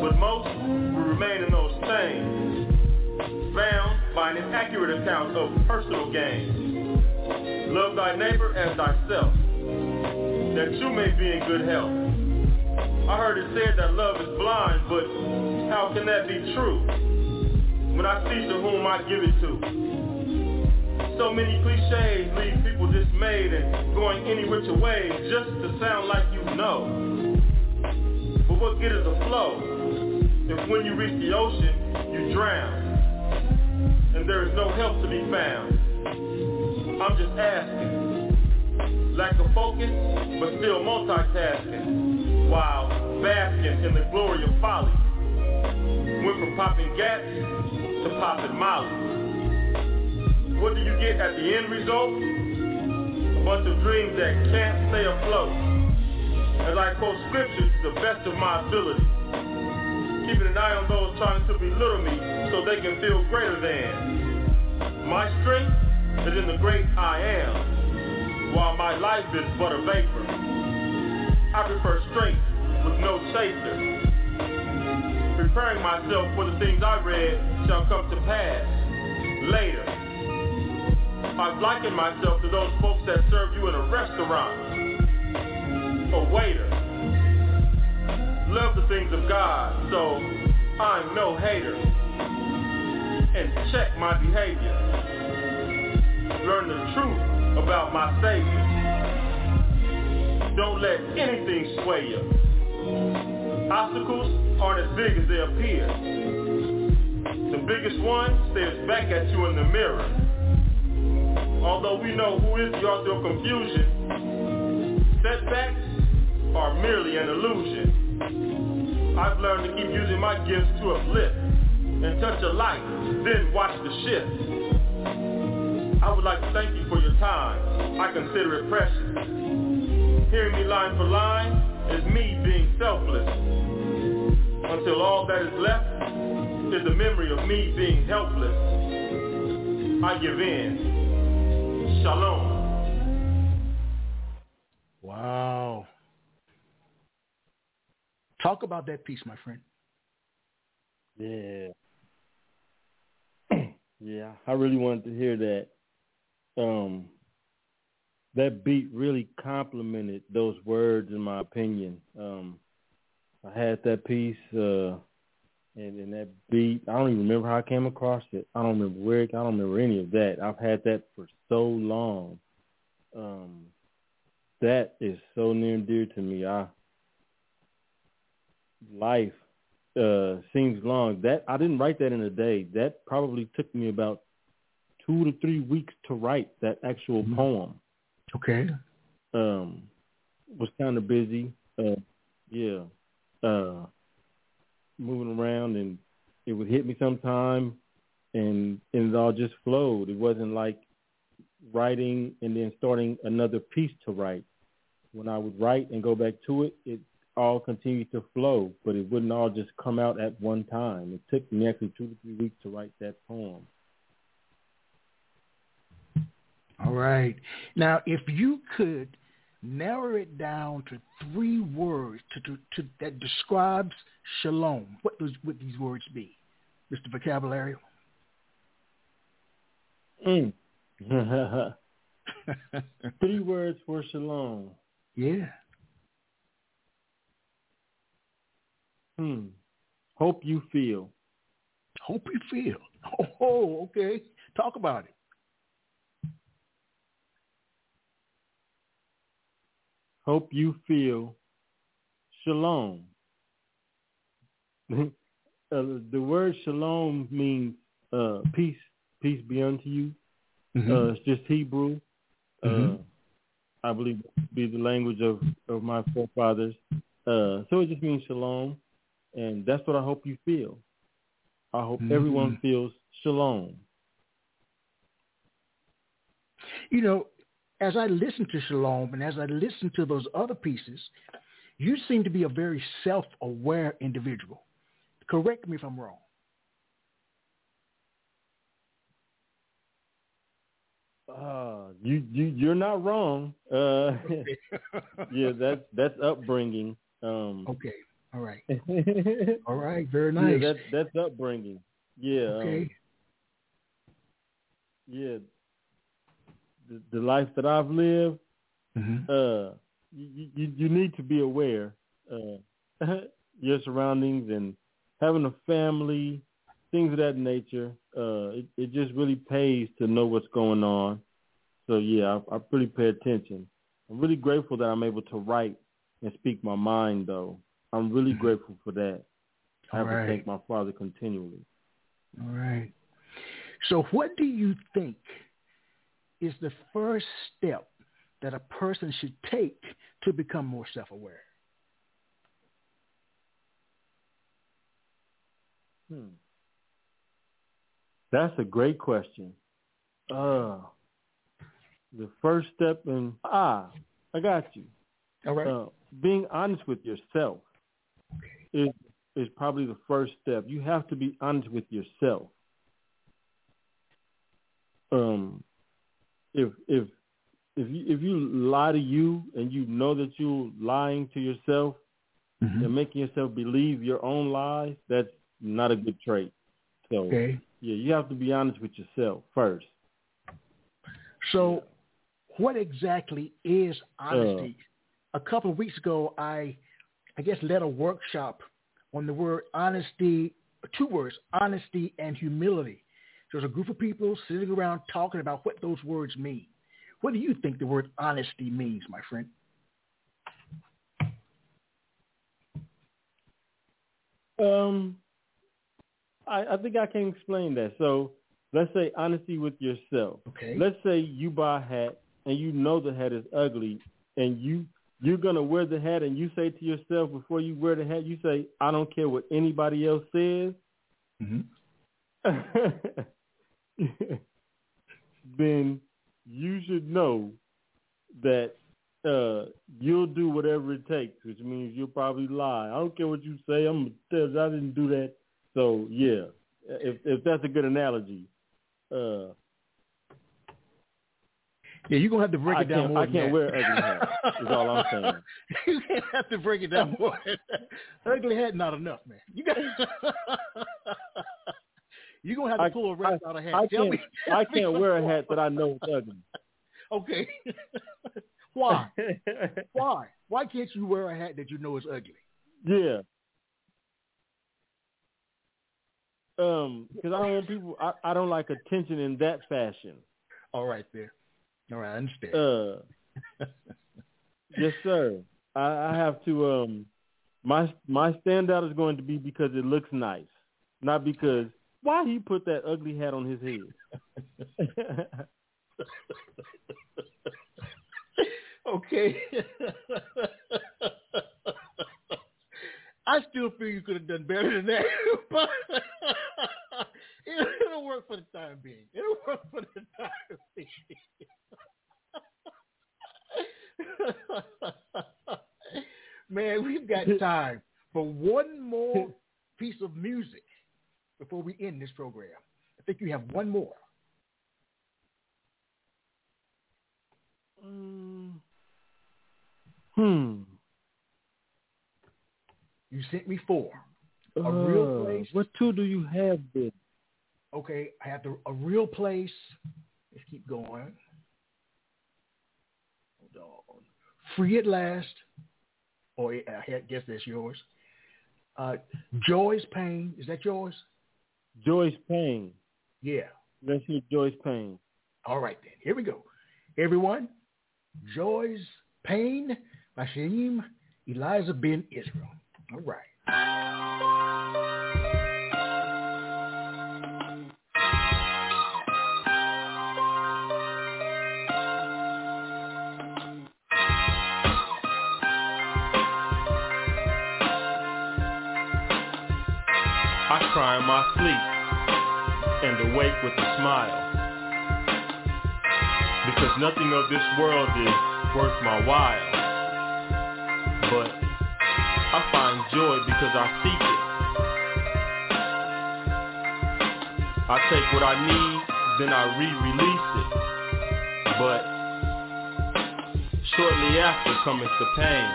But most will remain in those chains. Bound by an inaccurate account of personal gain. Love thy neighbor as thyself. That you may be in good health. I heard it said that love is blind, but how can that be true? When I see to whom I give it to. So many cliches leave people dismayed and going any which way just to sound like you know. What good is a flow if when you reach the ocean, you drown and there is no help to be found? I'm just asking. Lack of focus, but still multitasking, while basking in the glory of folly. Went from popping gas to popping molly. What do you get at the end result? A bunch of dreams that can't stay afloat. As I quote scriptures to the best of my ability. Keeping an eye on those trying to belittle me so they can feel greater than. My strength is in the great I am, while my life is but a vapor. I prefer strength with no chaser. Preparing myself for the things I read shall come to pass later. I've likened myself to those folks that serve you in a restaurant. A waiter. Love the things of God, so I'm no hater. And check my behavior. Learn the truth about my Savior. Don't let anything sway you. Obstacles aren't as big as they appear. The biggest one stares back at you in the mirror. Although we know who is the author of confusion, setbacks are merely an illusion. I've learned to keep using my gifts to uplift and touch a light, then watch the shift. I would like to thank you for your time. I consider it precious. Hearing me line for line, is me being selfless. until all that is left is the memory of me being helpless. I give in. Shalom. Wow. Talk about that piece, my friend. Yeah. yeah, I really wanted to hear that. Um, that beat really complimented those words, in my opinion. Um, I had that piece, uh, and, and that beat. I don't even remember how I came across it. I don't remember where. I don't remember any of that. I've had that for so long. Um, that is so near and dear to me. I life uh, seems long. That I didn't write that in a day. That probably took me about two to three weeks to write that actual mm-hmm. poem. Okay. Um, was kind of busy. Uh, yeah. Uh, moving around and it would hit me sometime and and it all just flowed. It wasn't like writing and then starting another piece to write. When I would write and go back to it, it all continued to flow, but it wouldn't all just come out at one time. It took me actually two to three weeks to write that poem. All right. Now, if you could narrow it down to three words to, to, to that describes shalom, what does would these words be, Mr. Vocabulary? Mm. three words for shalom. Yeah. Hmm. Hope you feel. Hope you feel. Oh, okay. Talk about it. Hope you feel shalom. uh, the word shalom means uh, peace. Peace be unto you. Mm-hmm. Uh, it's just Hebrew. Uh, mm-hmm. I believe be the language of, of my forefathers. Uh, so it just means shalom. And that's what I hope you feel. I hope mm-hmm. everyone feels shalom. You know, as I listen to Shalom and as I listen to those other pieces, you seem to be a very self-aware individual. Correct me if I'm wrong. Uh, you you you're not wrong. Uh, yeah, that's that's upbringing. Um, okay, all right, all right, very nice. Yeah, that's that's upbringing. Yeah. Okay. Um, yeah, the, the life that I've lived, mm-hmm. uh, you, you, you need to be aware uh, your surroundings and having a family, things of that nature. Uh, it, it just really pays to know what's going on. So yeah, I, I really pay attention. I'm really grateful that I'm able to write and speak my mind, though. I'm really mm-hmm. grateful for that. I have right. to thank my father continually. All right. So what do you think is the first step that a person should take to become more self-aware? Hmm. That's a great question. Uh, the first step in ah, I got you. All right. Uh, being honest with yourself is is probably the first step. You have to be honest with yourself. Um, if if if you if you lie to you and you know that you're lying to yourself mm-hmm. and making yourself believe your own lies, that's not a good trait. So okay. Yeah, you have to be honest with yourself first. So what exactly is honesty? Uh, a couple of weeks ago I I guess led a workshop on the word honesty two words, honesty and humility. There's a group of people sitting around talking about what those words mean. What do you think the word honesty means, my friend? Um, I, I think I can explain that. So let's say honesty with yourself. Okay. Let's say you buy a hat and you know the hat is ugly and you you're gonna wear the hat and you say to yourself before you wear the hat, you say, I don't care what anybody else says. Mm-hmm. then you should know that uh, you'll do whatever it takes, which means you'll probably lie. I don't care what you say. I'm gonna tell you I didn't do that. So yeah, if if that's a good analogy, uh, yeah, you're gonna have to break I it down more. I can't than wear ugly hat. Is all I'm saying. you can't have to break it down more. ugly hat not enough, man. You got. you're gonna have to I- pull a rest out of hat. I Tell can't. me. I me can't wear a hat that I know is ugly. Okay. Why? Why? Why can't you wear a hat that you know is ugly? yeah. Um, because I don't want people. I, I don't like attention in that fashion. All right, there. All right, I understand. Uh, yes, sir. I, I have to. Um, my my standout is going to be because it looks nice, not because why he put that ugly hat on his head. okay. I still feel you could have done better than that, but it'll, it'll work for the time being. It'll work for the time being. Man, we've got time for one more piece of music before we end this program. I think you have one more. Mm. Hmm. You sent me four. A real Uh, place. What two do you have then? Okay, I have the, a real place. Let's keep going. Hold on. Free at last. Or I guess that's yours. Uh, Joy's Pain. Is that yours? Joy's Pain. Yeah. Let's hear Joy's Pain. All right then. Here we go. Everyone, Joy's Pain by Chayyim Eliezer Ben Israel. All right. I cry in my sleep and awake with a smile. Because nothing of this world is worth my while. Joy because I seek it. I take what I need, then I re-release it. But shortly after cometh the pain.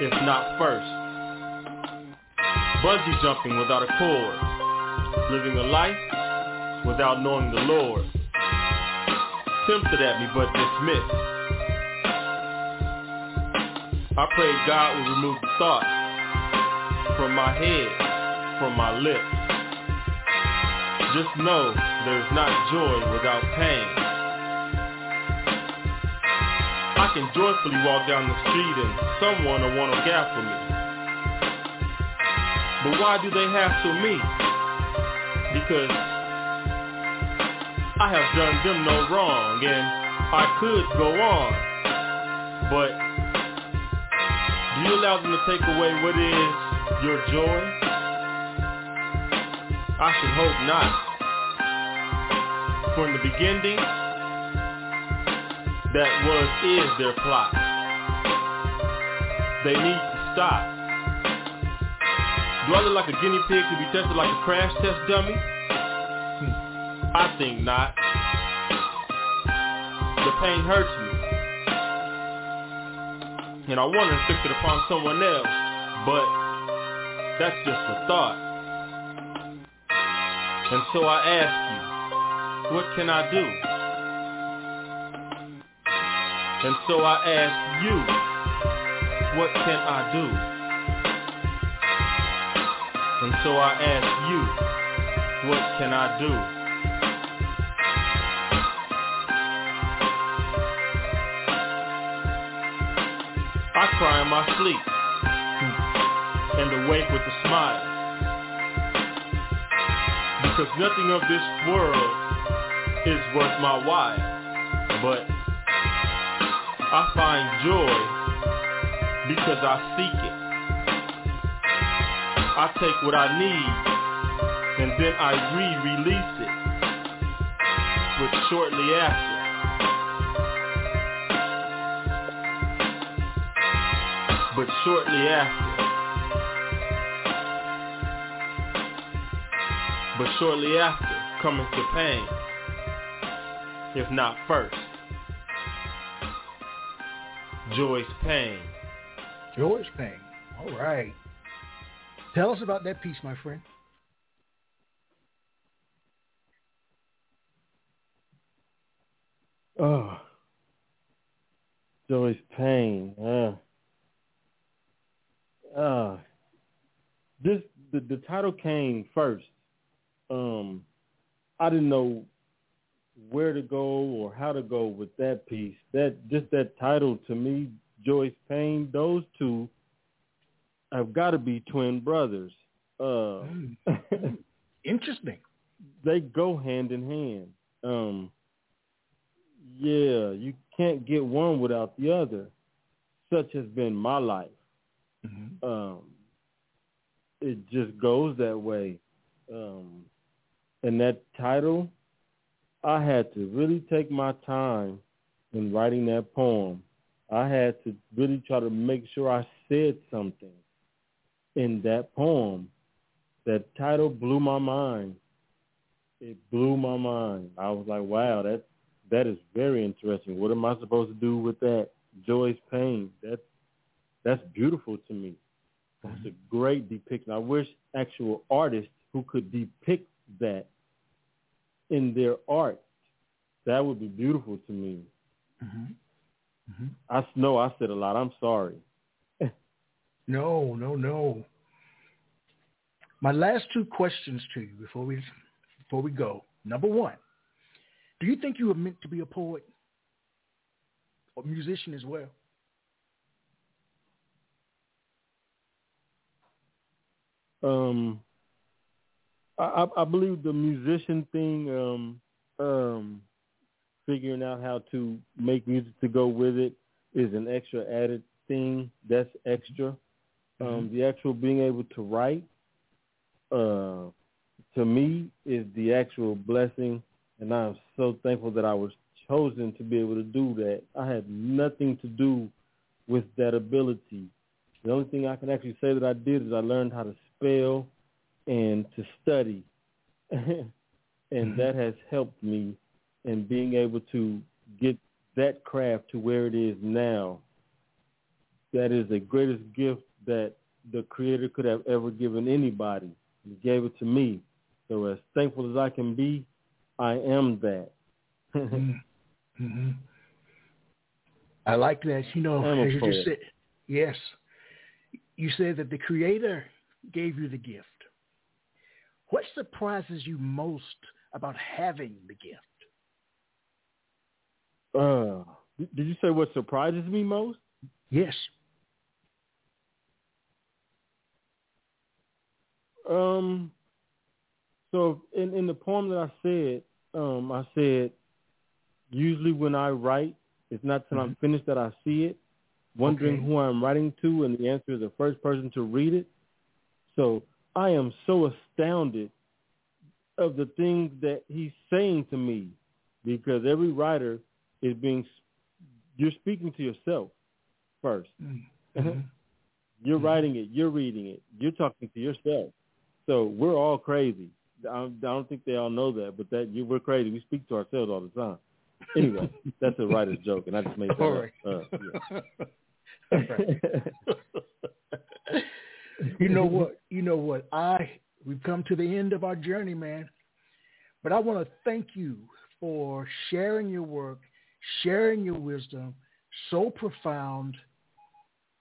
If not first. Bungee jumping without a cord. Living a life without knowing the Lord. Tempted at me but dismissed. I pray God will remove the thoughts from my head, from my lips. Just know there's not joy without pain. I can joyfully walk down the street and someone will want to gaffle me. But why do they hassle me? Because I have done them no wrong and I could go on. Do you allow them to take away what is your joy? I should hope not. For in the beginning, that was is their plot. They need to stop. Do I look like a guinea pig to be tested like a crash test dummy? Hmm. I think not. The pain hurts. And I want to fix it upon someone else, but that's just a thought. And so I ask you, what can I do? And so I ask you, what can I do? And so I ask you, what can I do? I cry in my sleep and awake with a smile. Because nothing of this world is worth my while. But I find joy because I seek it. I take what I need and then I re-release it. But shortly after, But shortly after, but shortly after cometh the pain, if not first. Joy's pain. Joy's pain. All right. Tell us about that piece, my friend. Oh, Joy's pain. Uh, uh, this the, title came first. Um, I didn't know where to go or how to go with that piece. That just that title to me, Joy's Pain, Those two have got to be twin brothers. Uh, Mm. Interesting. they go hand in hand. Um, yeah, you can't get one without the other. Such has been my life. Mhm. Um, it just goes that way. Um, and that title, I had to really take my time in writing that poem. I had to really try to make sure I said something in that poem. That title blew my mind. It blew my mind. I was like, wow, that that is very interesting. What am I supposed to do with that? Joy's pain. That that's beautiful to me. That's a great depiction. I wish actual artists who could depict that in their art. That would be beautiful to me. Mhm. Mhm. I know I said a lot. I'm sorry. No, no, no. My last two questions to you before we before we go. Number one, do you think you were meant to be a poet or musician as well? Um, I, I believe the musician thing, um, um, figuring out how to make music to go with it is an extra added thing. That's extra. Um, the actual being able to write, uh, to me, is the actual blessing, and I'm so thankful that I was chosen to be able to do that. I had nothing to do with that ability. The only thing I can actually say that I did is I learned how to spell and to study. and that has helped me in being able to get that craft to where it is now. That is the greatest gift that the Creator could have ever given anybody. He gave it to me. So as thankful as I can be, I am that. Mm-hmm. I like that. You know, I'm a as you just said, yes, you said that the Creator gave you the gift. What surprises you most about having the gift? Uh, did you say what surprises me most? Yes. Um, so in in the poem that I said, um, I said usually when I write, it's not till I'm finished that I see it, wondering Okay. who I'm writing to, and the answer is the first person to read it. So I am so astounded of the things that he's saying to me, because every writer is being you're speaking to yourself first. Mhm. You're writing it. You're reading it. You're talking to yourself. So we're all crazy. I don't think they all know that, but that you, we're crazy. We speak to ourselves all the time. Anyway, that's a writer's joke, and I just made that All up. right. Uh, yeah. you know what? You know what? I we've come to the end of our journey, man. But I want to thank you for sharing your work, sharing your wisdom, so profound.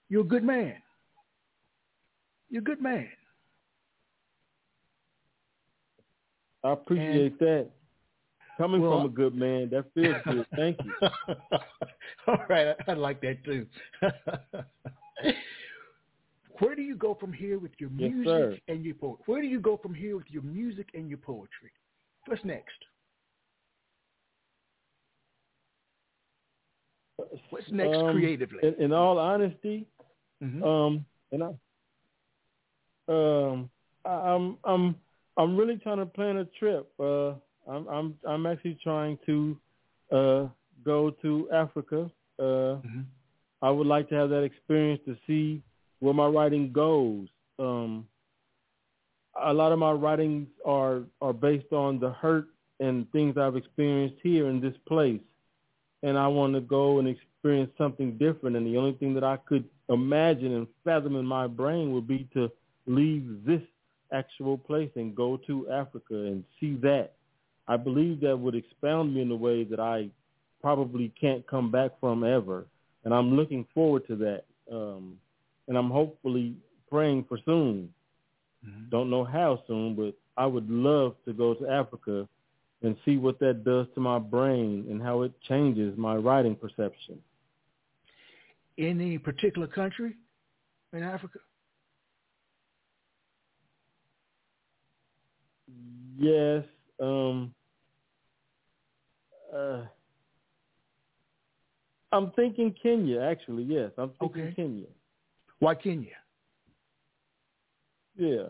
You're a good man. You're a good man. I appreciate that. Coming Well, from a good man, that feels good. Thank you. All right, I, I like that too. Where do you go from here with your music sir. and your poetry? Where do you go from here with your music and your poetry? What's next? What's next Um, creatively? In, in all honesty, Mhm. um, and I, um, I, I'm I'm I'm really trying to plan a trip. Uh, I'm I'm I'm actually trying to uh go to Africa. Uh, Mhm. I would like to have that experience to see where my writing goes. Um, a lot of my writings are are based on the hurt and things I've experienced here in this place, and I want to go and experience something different. And the only thing that I could imagine and fathom in my brain would be to leave this actual place and go to Africa and see that. I believe that would expound me in a way that I probably can't come back from ever. And I'm looking forward to that. Um, and I'm hopefully praying for soon. Mm-hmm. Don't know how soon, but I would love to go to Africa and see what that does to my brain and how it changes my writing perception. Any particular country in Africa? Yes. Um, uh, I'm thinking Kenya, actually. Yes, I'm thinking okay. Kenya. Why Kenya? Yeah.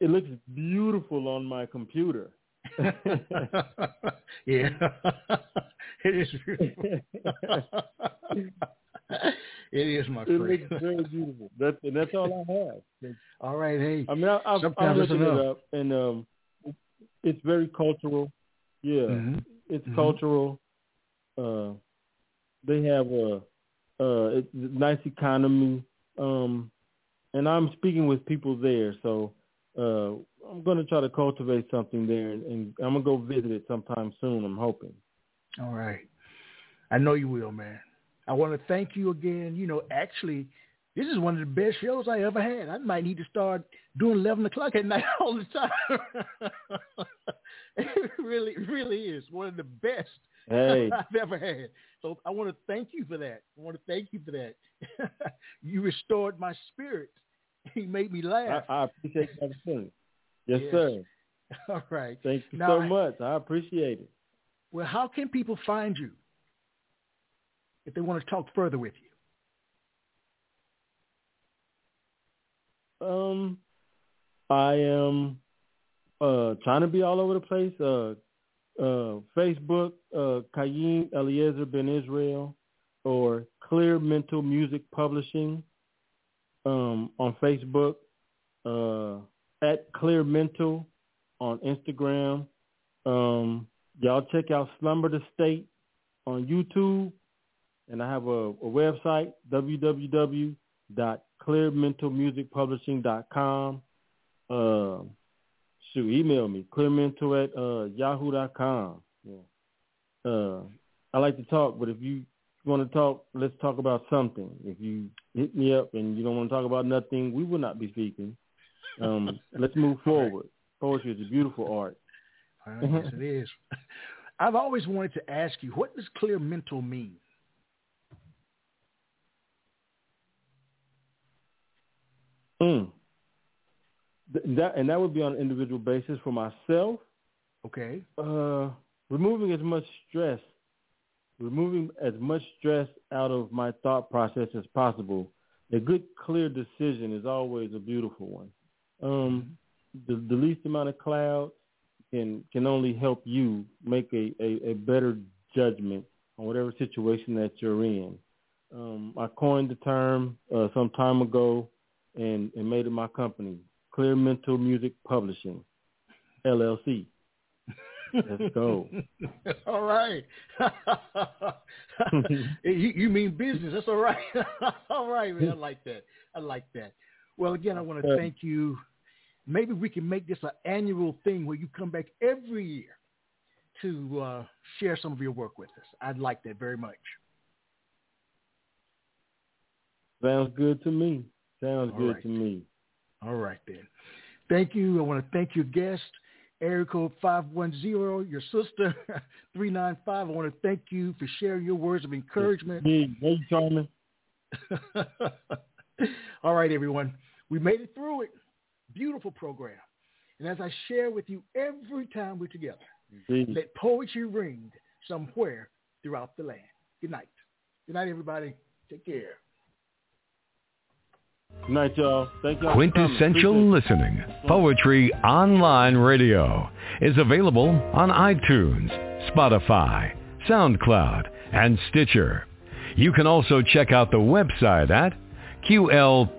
It looks beautiful on my computer. yeah, it is beautiful. it is my friend. It looks very beautiful. That's and that's all I have. All right, hey. I mean, I, I, I'm looking it up, and um, it's very cultural. Yeah, mm-hmm. it's mm-hmm. cultural. Uh, they have a, uh, nice economy. Um, and I'm speaking with people there, so uh, I'm going to try to cultivate something there, and, and I'm going to go visit it sometime soon. I'm hoping. All right, I know you will, man. I want to thank you again. You know, actually, this is one of the best shows I ever had. I might need to start doing 11 o'clock at night all the time. it really, really is one of the best hey. I've ever had. So I want to thank you for that. I want to thank you for that. you restored my spirit. He made me laugh. I, I appreciate that feeling. Yes, yes, sir. All right. Thank you now, so much. I appreciate it. Well, how can people find you if they want to talk further with you? Um, I am uh, trying to be all over the place. Uh, uh, Facebook, uh, Eliezer Ben Israel, or Clear Mental Music Publishing um, on Facebook, uh, at Clear Mental on Instagram. Um, y'all check out Slumber the State on YouTube, and I have a, a website www.clearmentalmusicpublishing.com. Uh, shoot, email me, clearmental at uh, yahoo.com. Yeah. Uh, I like to talk, but if you want to talk, let's talk about something. If you hit me up and you don't want to talk about nothing, we will not be speaking. Um, let's move forward. Poetry is a beautiful art. yes, it is. I've always wanted to ask you, what does clear mental mean? Mm that and that would be on an individual basis for myself. Okay. Uh, removing as much stress, removing as much stress out of my thought process as possible. A good, clear decision is always a beautiful one. Um, the, the least amount of clouds can can only help you make a, a, a better judgment on whatever situation that you're in. Um, I coined the term uh, some time ago and, and made it my company. Clear Mental Music Publishing, LLC. Let's go. all right. you, you, mean business. That's all right. all right, man. I like that. I like that. Well, again, I want to thank you. Maybe we can make this an annual thing where you come back every year to uh, share some of your work with us. I'd like that very much. Sounds good to me. Sounds all good right. to me. All right, then. Thank you. I want to thank your guest, area code 510, your sister, 395. I want to thank you for sharing your words of encouragement. Me, hey, Charmin. All right, everyone. We made it through it. Beautiful program. And as I share with you every time we're together, Indeed. let poetry ring somewhere throughout the land. Good night. Good night, everybody. Take care. Good night, y'all. Thank y'all. Quintessential Listening, Poetry Online Radio, is available on iTunes, Spotify, SoundCloud, and Stitcher. You can also check out the website at qlpor.com.